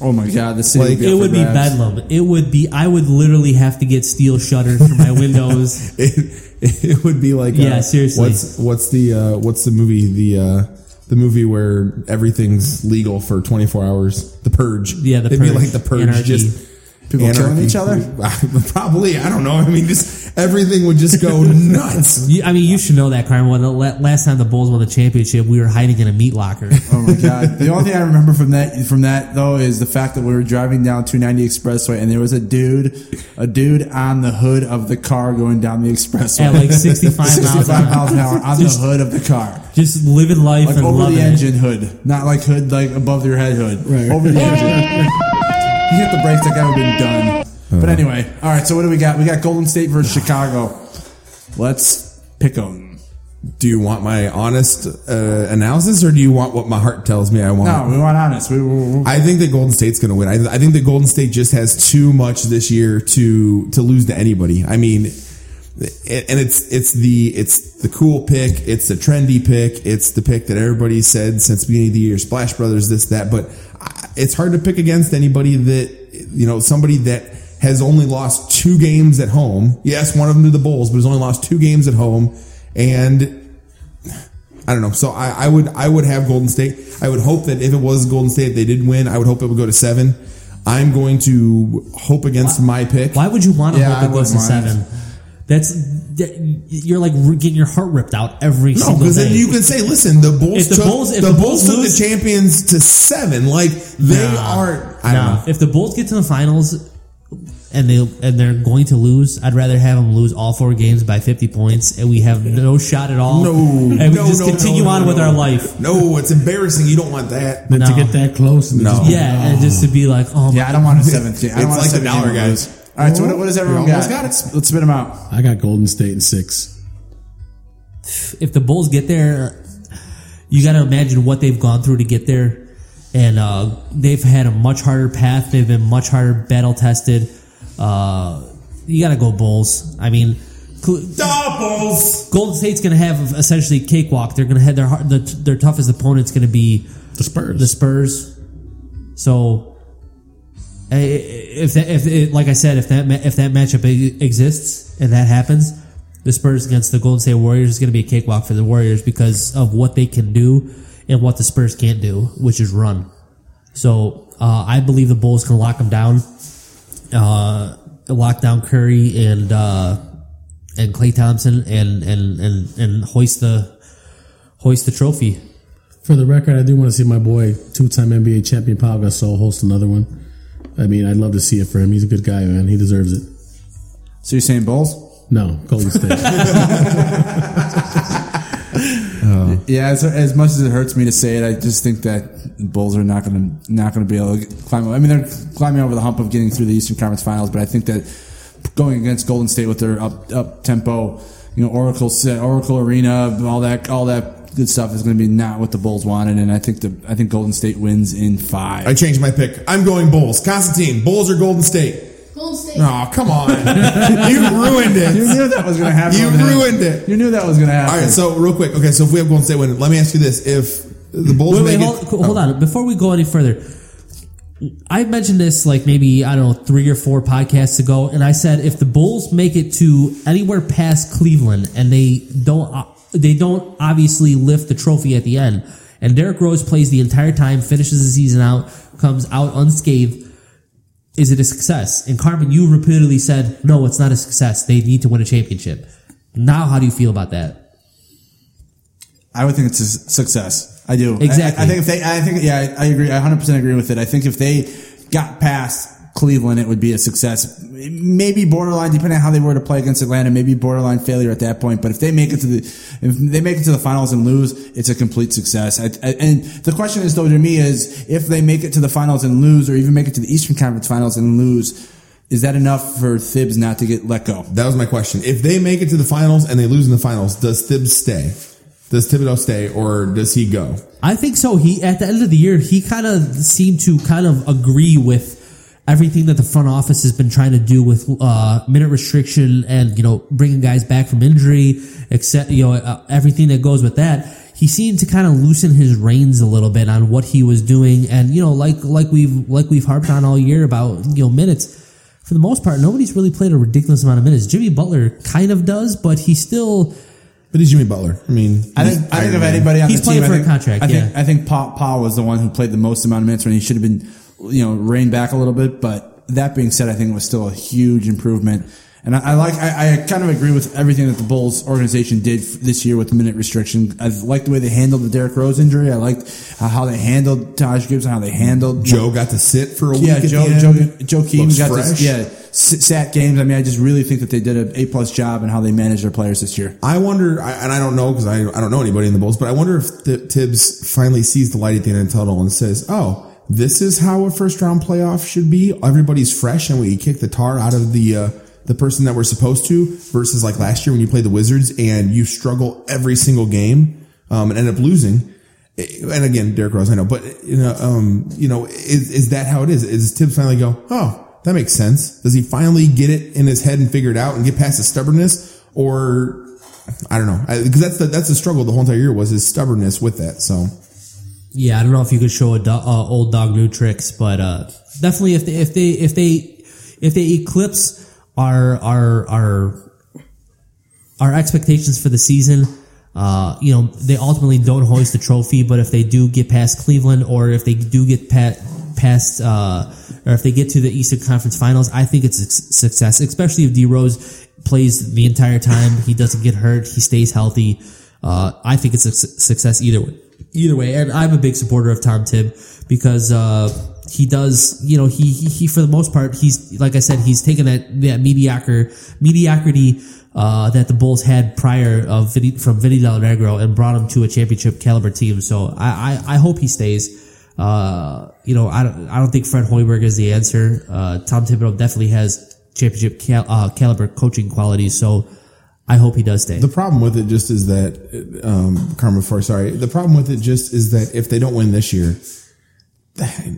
Speaker 3: Oh my God, the city
Speaker 1: Like,
Speaker 3: be
Speaker 2: It
Speaker 3: up for
Speaker 2: would be
Speaker 3: grabs.
Speaker 2: bedlam. It would be. I would literally have to get steel shutters for my windows.
Speaker 1: it, it would be like
Speaker 2: Yeah,
Speaker 1: uh,
Speaker 2: seriously.
Speaker 1: What's what's the uh, what's the movie the uh, the movie where everything's legal for twenty four hours? The Purge.
Speaker 2: Yeah, The
Speaker 1: It'd be
Speaker 2: Purge.
Speaker 1: like the Purge.
Speaker 2: Anarchy.
Speaker 1: Just
Speaker 3: People killing each other?
Speaker 1: Probably. I don't know. I mean, just everything would just go nuts.
Speaker 2: You, I mean, you should know that, Carmen. When the last time the Bulls won the championship, we were hiding in a meat locker.
Speaker 3: Oh my God! The only thing I remember from that from that though is the fact that we were driving down 290 Expressway and there was a dude, a dude on the hood of the car going down the expressway
Speaker 2: At like 65 miles
Speaker 3: 65
Speaker 2: an hour.
Speaker 3: miles an hour on the hood of the car.
Speaker 2: Just living life
Speaker 3: like
Speaker 2: and
Speaker 3: over
Speaker 2: loving
Speaker 3: the
Speaker 2: it.
Speaker 3: engine hood, not like hood like above your head hood.
Speaker 4: Right.
Speaker 3: Over the engine. he hit the brakes, that guy would have been done. But anyway, all right. So what do we got? We got Golden State versus Chicago. Let's pick them.
Speaker 1: Do you want my honest uh, analysis, or do you want what my heart tells me I want?
Speaker 3: No, we want honest. We, we, we-
Speaker 1: I think that Golden State's going to win. I, I think that Golden State just has too much this year to to lose to anybody. I mean, it, and it's it's the it's the cool pick, it's the trendy pick, it's the pick that everybody said since the beginning of the year, Splash Brothers, this that. But I- it's hard to pick against anybody that you know somebody that has only lost two games at home. Yes, one of them to the Bulls, but has only lost two games at home, and I don't know. So I, I would I would have Golden State. I would hope that if it was Golden State, they did win. I would hope it would go to seven. I'm going to hope against my pick.
Speaker 2: Why would you want to
Speaker 3: Yeah,
Speaker 2: hope it goes to seven? That's that you're like getting your heart ripped out every single day.
Speaker 1: No, because then you can say, listen, the Bulls
Speaker 2: the
Speaker 1: took
Speaker 2: Bulls-
Speaker 1: the,
Speaker 2: the
Speaker 1: Bulls,
Speaker 2: Bulls
Speaker 1: took
Speaker 2: lose-
Speaker 1: the champions to seven. Like they
Speaker 2: Nah.
Speaker 1: are. I don't
Speaker 2: Nah.
Speaker 1: know.
Speaker 2: If the Bulls get to the finals and they and they're going to lose, I'd rather have them lose all four games by 50 points, and we have no shot at all.
Speaker 1: No,
Speaker 2: and we
Speaker 1: no,
Speaker 2: just
Speaker 1: no,
Speaker 2: continue
Speaker 1: no,
Speaker 2: on
Speaker 1: no,
Speaker 2: with
Speaker 1: no.
Speaker 2: our life.
Speaker 1: No, it's embarrassing. You don't want that.
Speaker 4: Then to get that close and
Speaker 1: No.
Speaker 4: just
Speaker 2: Yeah, and just to be like, oh my
Speaker 3: Yeah, I don't want a seventh game. I don't
Speaker 1: It's
Speaker 3: want
Speaker 1: like
Speaker 3: a
Speaker 1: the dollar guys.
Speaker 3: lose. All right, so what, what does everyone
Speaker 1: You almost
Speaker 3: got?
Speaker 1: got it.
Speaker 3: Let's spit them out.
Speaker 4: I got Golden State in six.
Speaker 2: if the Bulls get there, you got to imagine what they've gone through to get there, and uh, they've had a much harder path. They've been much harder battle tested. Uh, you got to go Bulls. I mean, cl-
Speaker 1: Doubles.
Speaker 2: Golden State's going to have essentially cakewalk. They're going to have their hard, the, their toughest opponent's going to be
Speaker 4: The Spurs.
Speaker 2: the Spurs. So, i- i- if that, if it, like I said, if that ma- if that matchup exists and that happens, the Spurs against the Golden State Warriors is going to be a cakewalk for the Warriors because of what they can do and what the Spurs can't do, which is run. So, uh, I believe the Bulls can lock them down, uh, lock down Curry and uh, and Klay Thompson and and and and hoist the hoist the trophy.
Speaker 4: For the record, I do want to see my boy, two-time NBA champion Pau Gasol, host another one. I mean, I'd love to see it for him. He's a good guy, man. He deserves it.
Speaker 3: So you're saying Bulls?
Speaker 4: No, Golden State.
Speaker 3: Yeah, as, as much as it hurts me to say it, I just think that the Bulls are not going to not going to be able to climb. I mean, they're climbing over the hump of getting through the Eastern Conference Finals, but I think that going against Golden State with their up up tempo, you know, Oracle Oracle Arena, all that all that good stuff is going to be not what the Bulls wanted, and I think the I think Golden State wins in five.
Speaker 1: I changed my pick. I'm going Bulls. Constantine, Bulls or Golden State?
Speaker 5: Golden State.
Speaker 1: Oh, come on. you ruined it.
Speaker 3: you knew that was going to happen.
Speaker 1: You ruined it.
Speaker 3: You knew that was going to happen.
Speaker 1: All right, so real quick. Okay, so if we have Golden State winning, let me ask you this: If the Bulls
Speaker 2: Wait, wait,
Speaker 1: make
Speaker 2: hold,
Speaker 1: it,
Speaker 2: hold
Speaker 1: oh.
Speaker 2: on. Before we go any further, I mentioned this like maybe I don't know three or four podcasts ago, and I said if the Bulls make it to anywhere past Cleveland and they don't uh, they don't obviously lift the trophy at the end, and Derrick Rose plays the entire time, finishes the season out, comes out unscathed. Is it a success? And Carmen, you repeatedly said, no, it's not a success. They need to win a championship. Now, how do you feel about that?
Speaker 3: I would think it's a success. I do.
Speaker 2: Exactly.
Speaker 3: I, I think if they, I think, yeah, I, I agree. I 100% agree with it. I think if they got past Cleveland, it would be a success. Maybe borderline, depending on how they were to play against Atlanta, maybe borderline failure at that point. But if they make it to the, if they make it to the finals and lose, it's a complete success. I, I, and the question is though to me is if they make it to the finals and lose, or even make it to the Eastern Conference Finals and lose, is that enough for Thibs not to get let go?
Speaker 1: That was my question. If they make it to the finals and they lose in the finals, does Thibs stay? Does Thibodeau stay or does he go?
Speaker 2: I think so. He at the end of the year, he kind of seemed to kind of agree with everything that the front office has been trying to do with uh, minute restriction and you know bringing guys back from injury, except you know uh, everything that goes with that. He seemed to kind of loosen his reins a little bit on what he was doing, and you know, like like we've like we've harped on all year about you know minutes. For the most part, nobody's really played a ridiculous amount of minutes. Jimmy Butler kind of does, but he still
Speaker 1: But he's Jimmy Butler. I mean,
Speaker 3: I think I think of anybody on
Speaker 2: He's
Speaker 3: the team,
Speaker 2: playing
Speaker 3: I
Speaker 2: for a
Speaker 3: think,
Speaker 2: contract,
Speaker 3: I think
Speaker 2: yeah.
Speaker 3: I think Paul, Paul was the one who played the most amount of minutes when he should have been, you know, reined back a little bit. But that being said, I think it was still a huge improvement. And I, I like I, I kind of agree with everything that the Bulls organization did f- this year with the minute restriction. I like the way they handled the Derrick Rose injury. I liked how they handled Taj Gibson, how they handled
Speaker 1: Joe got to sit for a week.
Speaker 3: yeah,
Speaker 1: at
Speaker 3: Joe,
Speaker 1: the
Speaker 3: Joe. Joe Keaton got
Speaker 1: fresh.
Speaker 3: this, yeah, sat games. I mean, I just really think that they did an A plus job in how they managed their players this year.
Speaker 1: I wonder, I- and I don't know because I, I don't know anybody in the Bulls, but I wonder if Thibs finally sees the light at the end of the tunnel and says, "Oh, this is how a first round playoff should be. Everybody's fresh, and we kick the tar out of the uh, the person that we're supposed to." Versus like last year when you played the Wizards and you struggle every single game um, and end up losing. And again, Derrick Rose, I know, but you know, um, you know, is, is that how it is? Is Thibs finally go, "Oh, that makes sense"? Does he finally get it in his head and figure it out and get past his stubbornness, or I don't know because that's the that's the struggle the whole entire year was his stubbornness with that. So
Speaker 2: Yeah, I don't know if you could show a do- uh, old dog new tricks, but uh, definitely if they if they if they if they eclipse our our our our expectations for the season, uh, you know, they ultimately don't hoist the trophy. But if they do get past Cleveland, or if they do get past past, uh, or if they get to the Eastern Conference Finals, I think it's a success, especially if D Rose plays the entire time. He doesn't get hurt. He stays healthy. Uh, I think it's a su- success either way. Either way, and I'm a big supporter of Tom Tibb because uh, he does. You know, he, he he for the most part, he's like I said, he's taken that that mediocre mediocrity uh, that the Bulls had prior of Vinny, from Vinny Del Negro and brought him to a championship caliber team. So I I, I hope he stays. Uh, you know, I don't, I don't think Fred Hoiberg is the answer. Uh, Tom Thibodeau definitely has championship cal- uh, caliber coaching qualities. So I hope he does stay.
Speaker 1: The problem with it just is that, um, Karma for sorry. The problem with it just is that if they don't win this year,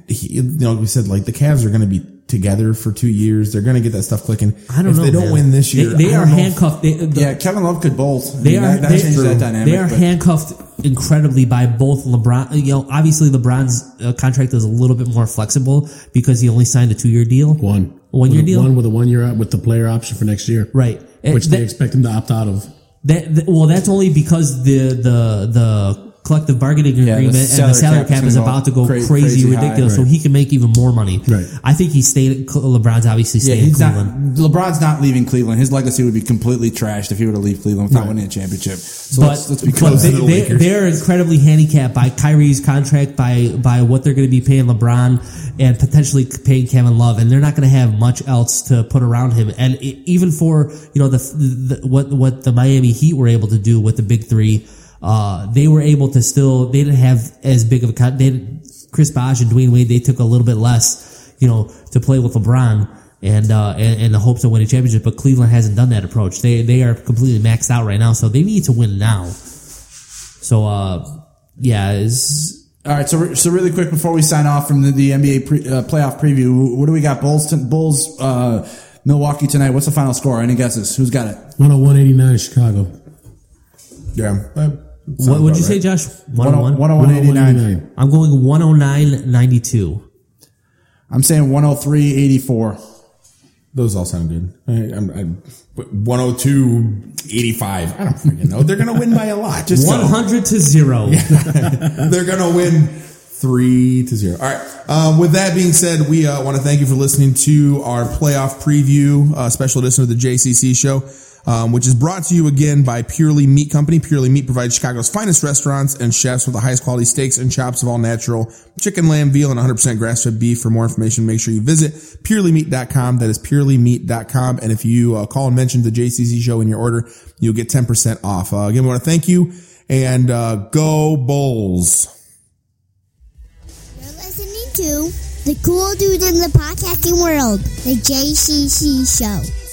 Speaker 1: he, you know, like we said, like the Cavs are going to be together for two years. They're going to get that stuff clicking.
Speaker 2: I don't
Speaker 1: if
Speaker 2: know.
Speaker 1: they don't
Speaker 2: man.
Speaker 1: win this year,
Speaker 2: They, they are
Speaker 1: don't if-
Speaker 2: handcuffed. They, the-
Speaker 3: Yeah, Kevin Love could bolt. I
Speaker 2: They
Speaker 3: mean,
Speaker 2: are
Speaker 3: that, that
Speaker 2: they,
Speaker 3: that dynamic.
Speaker 2: they are
Speaker 3: but-
Speaker 2: handcuffed incredibly by both LeBron. You know, obviously LeBron's uh, contract is a little bit more flexible because he only signed a two year deal.
Speaker 4: One.
Speaker 2: One year deal?
Speaker 4: One with a one year out with the player option for next year.
Speaker 2: Right.
Speaker 4: Which
Speaker 2: that-
Speaker 4: they expect him to opt out of.
Speaker 2: That, that- well, that's only because the the the collective bargaining
Speaker 3: the
Speaker 2: agreement and the salary
Speaker 3: cap is
Speaker 2: cap is about to go
Speaker 3: cra-
Speaker 2: crazy,
Speaker 3: crazy high,
Speaker 2: ridiculous. so he can make even more money.
Speaker 4: Right.
Speaker 2: I think he stayed. LeBron's obviously staying in
Speaker 3: he's not.
Speaker 2: Cleveland.
Speaker 3: LeBron's not leaving Cleveland. His legacy would be completely trashed if he were to leave Cleveland without winning a championship. So
Speaker 2: but,
Speaker 3: let's, let's be clear.
Speaker 2: They,
Speaker 1: the
Speaker 2: they, are incredibly handicapped by Kyrie's contract, by by what they're going to be paying LeBron, and potentially paying Kevin Love, and they're not going to have much else to put around him. And even for you know the, the what what the Miami Heat were able to do with the big three, uh, they were able to still they didn't have as big of a con- they Chris Bosh and Dwyane Wade they took a little bit less, you know, to play with LeBron. And, uh, and, and the hopes of winning championship, but Cleveland hasn't done that approach. They, they are completely maxed out right now, so they need to win now. So, uh, yeah, is
Speaker 3: All right, so so really quick before we sign off from the, the NBA pre, uh, playoff preview, what do we got? Bulls, to, Bulls, uh, Milwaukee tonight. What's the final score? Any guesses? Who's got it?
Speaker 4: 101 89 Chicago.
Speaker 1: yeah. That
Speaker 2: what would you
Speaker 1: about
Speaker 2: say. Josh? 101?
Speaker 3: 101 89.
Speaker 2: I'm going 109 92.
Speaker 3: I'm saying 103 84.
Speaker 1: Those all sound good. I, I'm, I'm, 102, 85. I don't freaking know. They're going to win by a lot. Just go.
Speaker 2: 100 to 0.
Speaker 1: They're going to win three to zero. All right. Um, with that being said, we uh, want to thank you for listening to our playoff preview uh, special edition of the JCC show. Um, which is brought to you again by Purely Meat Company. Purely Meat provides Chicago's finest restaurants and chefs with the highest quality steaks and chops of all natural chicken, lamb, veal, and 100% grass-fed beef. For more information, make sure you visit purelymeat.com. That is purelymeat.com. And if you uh, call and mention the JCC show in your order, you'll get 10% off. Uh, again, we want to thank you and uh, go Bulls.
Speaker 9: You're listening to the cool dude in the podcasting world, the JCC Show.